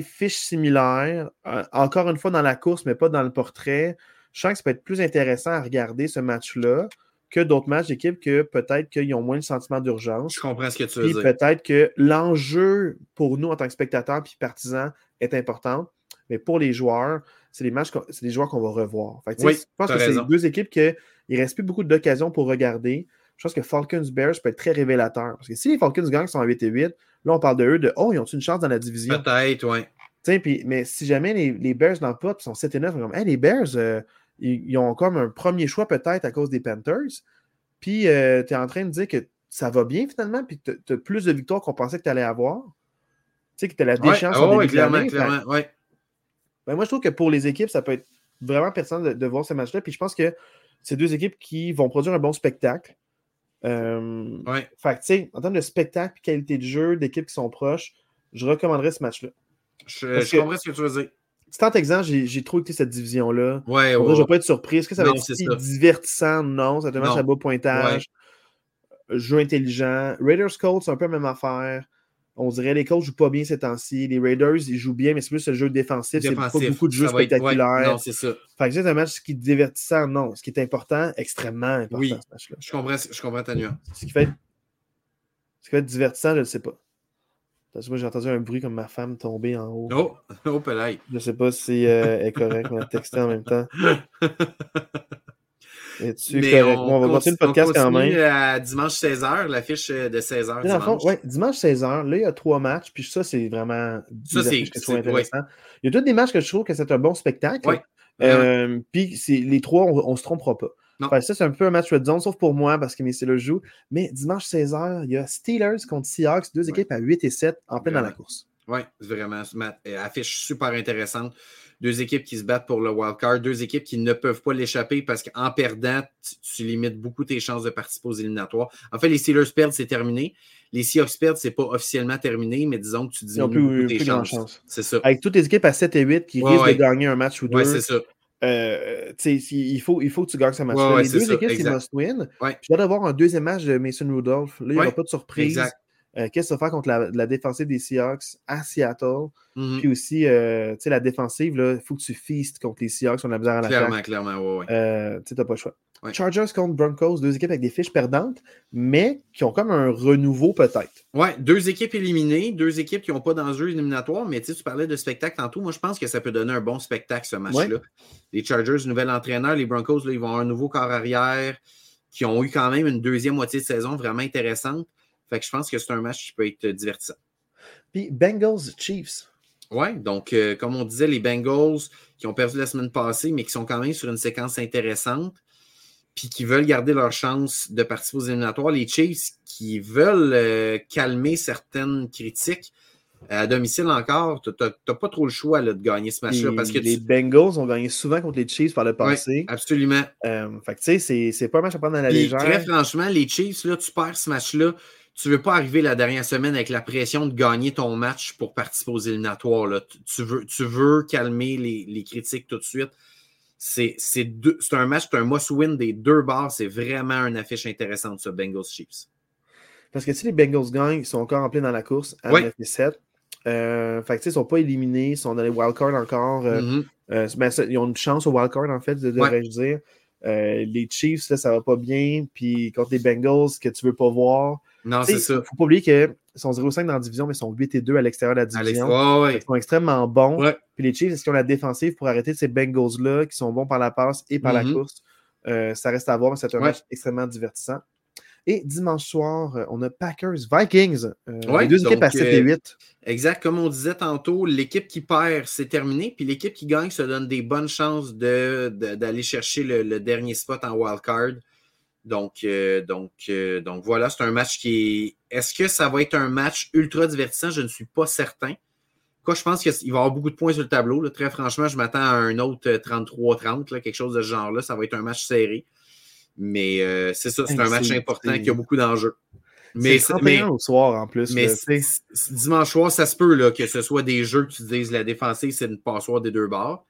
fiches similaires, euh, encore une fois dans la course, mais pas dans le portrait, je sens que ça peut être plus intéressant à regarder ce match-là que d'autres matchs d'équipe que peut-être qu'ils ont moins le sentiment d'urgence. Je comprends ce que tu veux dire. peut-être que l'enjeu pour nous en tant que spectateurs puis partisans est important, mais pour les joueurs, c'est les matchs, c'est les joueurs qu'on va revoir. je pense que c'est deux équipes qu'il ne reste plus beaucoup d'occasions pour regarder. Je pense que Falcons-Bears peut être très révélateur. Parce que si les Falcons gagnent sont à 8 et 8, là, on parle de eux de Oh, ils ont une chance dans la division? Peut-être, oui. mais si jamais les, les Bears n'en pas, sont 7 et 9, comme les Bears, euh, ils, ont comme un premier choix peut-être à cause des Panthers. Puis euh, tu es en train de dire que ça va bien finalement, puis tu as plus de victoires qu'on pensait que tu allais avoir. Tu sais, que tu as la déchéance ouais, oh, clairement, clairement, ouais. Ben, moi, je trouve que pour les équipes, ça peut être vraiment pertinent de, voir ce match-là. Puis je pense que c'est deux équipes qui vont produire un bon spectacle. Euh, Fait tu sais, en termes de spectacle et qualité de jeu, d'équipes qui sont proches, je recommanderais ce match-là. Je, comprends ce que tu veux dire. Tant exemple, j'ai trop écouté cette division-là. Ouais, ouais, je vais pas être surpris. Est-ce que ça va être si divertissant? Non, ça te match à bas pointage. Jeu intelligent. Raiders Colts, c'est un peu la même affaire. On dirait les Colts jouent pas bien ces temps-ci. Les Raiders, ils jouent bien, mais c'est plus le jeu défensif. C'est pas beaucoup de jeux spectaculaires. non, c'est ça. Fait que c'est un match qui est divertissant, non. Ce qui est important, extrêmement important, oui. ce match-là. Je comprends, je comprends ta nuance. Ce qui fait, ce qui fait divertissant, je ne sais pas. Parce que moi, j'ai entendu un bruit comme ma femme tomber en haut. Oh, oh, Je Je sais pas si euh, est correct. On a texté en même temps. Mais on, va continuer le podcast quand même. à dimanche 16h, l'affiche euh, de 16h. Dimanche. ouais, dimanche 16h, là, il y a trois matchs, puis ça, c'est vraiment ça, c'est intéressant. Il y a tous des matchs que je trouve que c'est un bon spectacle. Euh, puis les trois, on ne se trompera pas. Enfin, ça, c'est un peu un match red zone, sauf pour moi, parce que mes le joue. Mais dimanche 16h, il y a Steelers contre Seahawks, deux équipes à 8 et 7 en plein dans la course. Oui, vraiment. Euh, affiche super intéressante deux équipes qui se battent pour le wild card, deux équipes qui ne peuvent pas l'échapper parce qu'en perdant, tu, limites beaucoup tes chances de participer aux éliminatoires. En fait, les Steelers perdent, c'est terminé. Les Seahawks perdent, c'est pas officiellement terminé, mais disons que tu diminues tes chances. C'est ça. Avec toutes les équipes à 7 et 8 qui risquent de gagner un match ou deux. Oui, c'est ça. Euh, il, faut, il faut que tu gagnes ce match-là. les deux équipes, c'est must-win. Je dois avoir un deuxième match de Mason Rudolph. Là, il n'y aura pas de surprise. Exact. Euh, qu'est-ce que ça va faire contre la, défensive des Seahawks à Seattle? Mm-hmm. Puis aussi, euh, tu sais, la défensive, il faut que tu feastes contre les Seahawks, on a besoin à la Clairement, clairement, ouais, euh, tu n'as pas le choix. Chargers contre Broncos, deux équipes avec des fiches perdantes, mais qui ont comme un renouveau peut-être. Ouais, deux équipes éliminées, deux équipes qui n'ont pas d'enjeu éliminatoire, mais tu parlais de spectacle tantôt. Moi, je pense que ça peut donner un bon spectacle, ce match-là. Les Chargers, nouvel entraîneur, les Broncos, là, ils vont avoir un nouveau corps arrière, qui ont eu quand même une deuxième moitié de saison vraiment intéressante. Fait que je pense que c'est un match qui peut être divertissant. Puis Bengals Chiefs. Oui, donc euh, comme on disait, les Bengals qui ont perdu la semaine passée, mais qui sont quand même sur une séquence intéressante, puis qui veulent garder leur chance de participer aux éliminatoires. Les Chiefs qui veulent euh, calmer certaines critiques. À domicile encore, tu n'as pas trop le choix de gagner ce match-là. parce que Les Bengals ont gagné souvent contre les Chiefs par le passé. Absolument. Euh, fait que tu sais, c'est pas un match à prendre dans la légère. Très franchement, les Chiefs, là, tu perds ce match-là tu ne veux pas arriver la dernière semaine avec la pression de gagner ton match pour participer aux éliminatoires. Là. Tu, veux, tu veux calmer les, critiques tout de suite. C'est un match, c'est un must-win des deux bars. C'est vraiment une affiche intéressante, ce Bengals Chiefs. Parce que si les Bengals gagnent, ils sont encore en plein dans la course à 9 et 7. Euh, fait que, ils ne sont pas éliminés, ils sont dans les wildcards encore. Euh, Mhm. euh, ben, ça- ils ont une chance au wildcard, en fait, de- devrais-je dire. Euh, les Chiefs, là, ça va pas bien. Puis contre les Bengals, que tu veux pas voir. Non, c'est ça. faut pas oublier qu'ils sont 0-5 dans la division, mais ils sont 8 et 2 à l'extérieur de la division. ouais. Ils sont extrêmement bons. Ouais. Puis les Chiefs, est-ce qu'ils ont la défensive pour arrêter ces Bengals-là, qui sont bons par la passe et par la Mhm. course? Euh, ça reste à voir, mais c'est un Ouais. match extrêmement divertissant. Et dimanche soir, euh, on a Packers-Vikings. Euh, Ouais, les deux équipes à donc, 7 et euh, 8. Exact. Comme on disait tantôt, l'équipe qui perd, c'est terminé. Puis l'équipe qui gagne se donne des bonnes chances de- de- d'aller chercher le, le dernier spot en wildcard. Donc, euh, donc, euh, donc voilà, c'est un match qui est. Est-ce que ça va être un match ultra divertissant? Je ne suis pas certain. Quoi, je pense qu'il va y avoir beaucoup de points sur le tableau. là. Très franchement, je m'attends à un autre euh, 33-30, là, quelque chose de ce genre-là. Ça va être un match serré. Mais euh, c'est ça, c'est un match important qui a beaucoup d'enjeux. Mais c'est c'est- 31 mais, au soir en plus. mais dimanche soir, ça se peut là, que ce soit des jeux que tu dises la défensive, c'est une passoire des deux bords.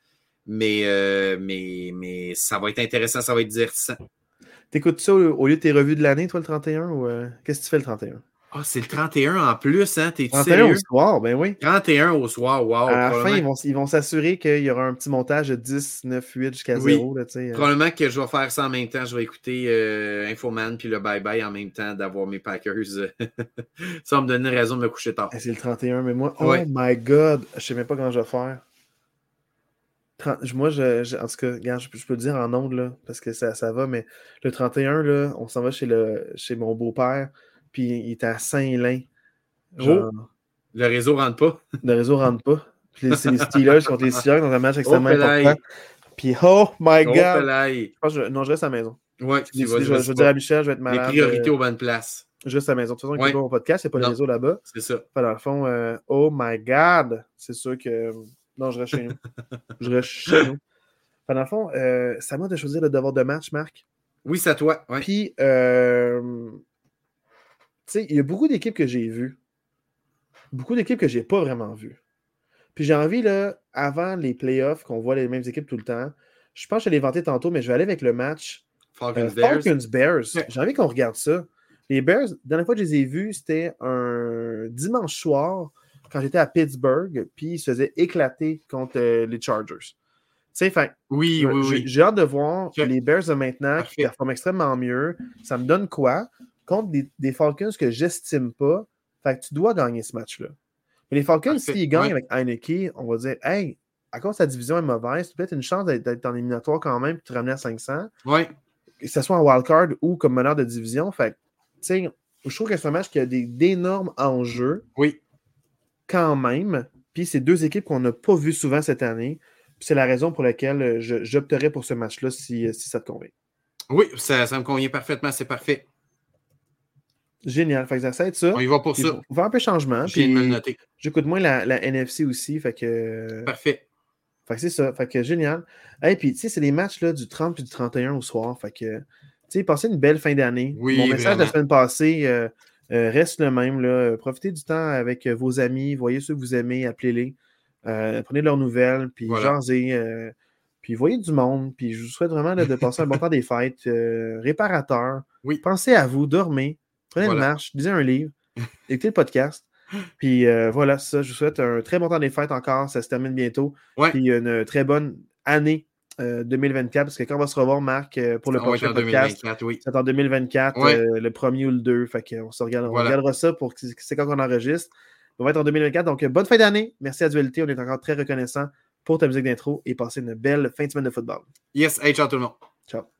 Mais, euh, mais, mais ça va être intéressant, ça va être divertissant. T'écoutes ça au, lieu de tes revues de l'année, toi, le 31 ou euh, qu'est-ce que tu fais le 31? Ah, c'est le 31 en plus, hein? T'es 31 sérieux? au soir, ben oui. 31 au soir, wow. à la fin, ils vont, s'assurer qu'il y aura un petit montage de 10, 9, 8 jusqu'à Oui. 0. Là, tu sais, euh. probablement que je vais faire ça en même temps. Je vais écouter euh, Infoman puis le bye-bye en même temps d'avoir mes Packers. ça va me donner raison de me coucher tard. Ah, c'est le 31, mais moi, Ouais. oh my god, je sais même pas comment je vais faire. 30 moi, je, je- en tout cas, regarde, je, peux- je peux le dire en ondes, là, parce que ça, ça va, mais le 31, là, on s'en va chez, le, chez mon beau-père, puis il est à Saint-Lin. Genre, Le réseau rentre pas. le réseau rentre pas. Puis les- c'est les Steelers contre les Steelers dans un match extrêmement Oh, important. Puis, oh my Oh, god! pelaille. Je pense que je- non, je reste à la maison. Ouais, Je, tu vas- vais dire à Michel, je vais être les malade. priorités euh, aux bonnes places. je reste à la maison. De toute façon, il Ouais. pas mon podcast, c'est pas le Non. réseau là-bas. C'est ça. Fait, dans le fond, euh, oh my god! C'est sûr que. Non, je reste chez nous. je reste chez nous. Fait, dans le fond, euh, c'est à moi de choisir le devoir de match, Marc. Oui, c'est à toi. Ouais. Puis, euh, tu sais, il y a beaucoup d'équipes que j'ai vues. Beaucoup d'équipes que j'ai pas vraiment vues. Puis j'ai envie, là, avant les playoffs, qu'on voit les mêmes équipes tout le temps, je pense que je l'ai vanté tantôt, mais je vais aller avec le match Falcons euh, Bears. Falcons Bears. Ouais. J'ai envie qu'on regarde ça. Les Bears, la dernière fois que je les ai vus, c'était un dimanche soir quand j'étais à Pittsburgh, puis ils se faisaient éclater contre euh, les Chargers. Tu sais, fait, Oui, oui, j'ai- oui. j'ai hâte de voir Ok. les Bears de maintenant qui performent extrêmement mieux. Ça me donne quoi? Contre des, des Falcons que j'estime pas. Fait que tu dois gagner ce match-là. Mais les Falcons, s'ils gagnent Ouais. avec Heineke, on va dire Hey, à cause sa division est mauvaise, c'est peut-être une chance d'être en éliminatoire quand même et de te ramener à 500 Ouais. que ce soit en wildcard ou comme meneur de division. Fait que, tu sais, je trouve que c'est un match qui a d'énormes enjeux Oui. Quand même. Puis c'est deux équipes qu'on n'a pas vues souvent cette année. Puis c'est la raison pour laquelle euh, je- j'opterais pour ce match-là si, euh, si ça te convient. Oui, ça, ça me convient parfaitement. C'est parfait. Génial. Fait que ça, ça va être ça. On y va pour Puis ça. faut faire un peu changement. Je viens de me Puis noter. j'écoute moins la, la NFC aussi. Fait que, Parfait. fait que c'est ça. Fait que génial. Et puis, tu sais, c'est les matchs là, du 30 et du 31 au soir. Fait que, tu sais, passez une belle fin d'année. Oui, Mon message de la semaine passée euh, euh, reste le même. Là. Profitez du temps avec euh, vos amis. Voyez ceux que vous aimez, appelez-les. Euh, prenez leurs nouvelles, puis Voilà. jasez. euh, puis voyez du monde. Puis je vous souhaite vraiment là, de passer un bon temps des fêtes. euh, réparateur. Oui. Pensez à vous, dormez. Prenez une marche, lisez un livre, écoutez le podcast. Puis euh, voilà, c'est ça. Je vous souhaite un très bon temps des fêtes encore. Ça se termine bientôt. Ouais. Puis une très bonne année euh, 2024. Parce que quand on va se revoir, Marc, euh, pour le être prochain podcast, 2024, oui. c'est en 2024, Ouais. euh, le premier ou le 2. Fait qu'on se regarde, on Voilà. regardera ça pour que c'est quand on enregistre. On va être en 2024. Donc, euh, bonne fin d'année. Merci à Dualité. On est encore très reconnaissant pour ta musique d'intro et passez une belle fin de semaine de football. Yes, hey, ciao tout le monde.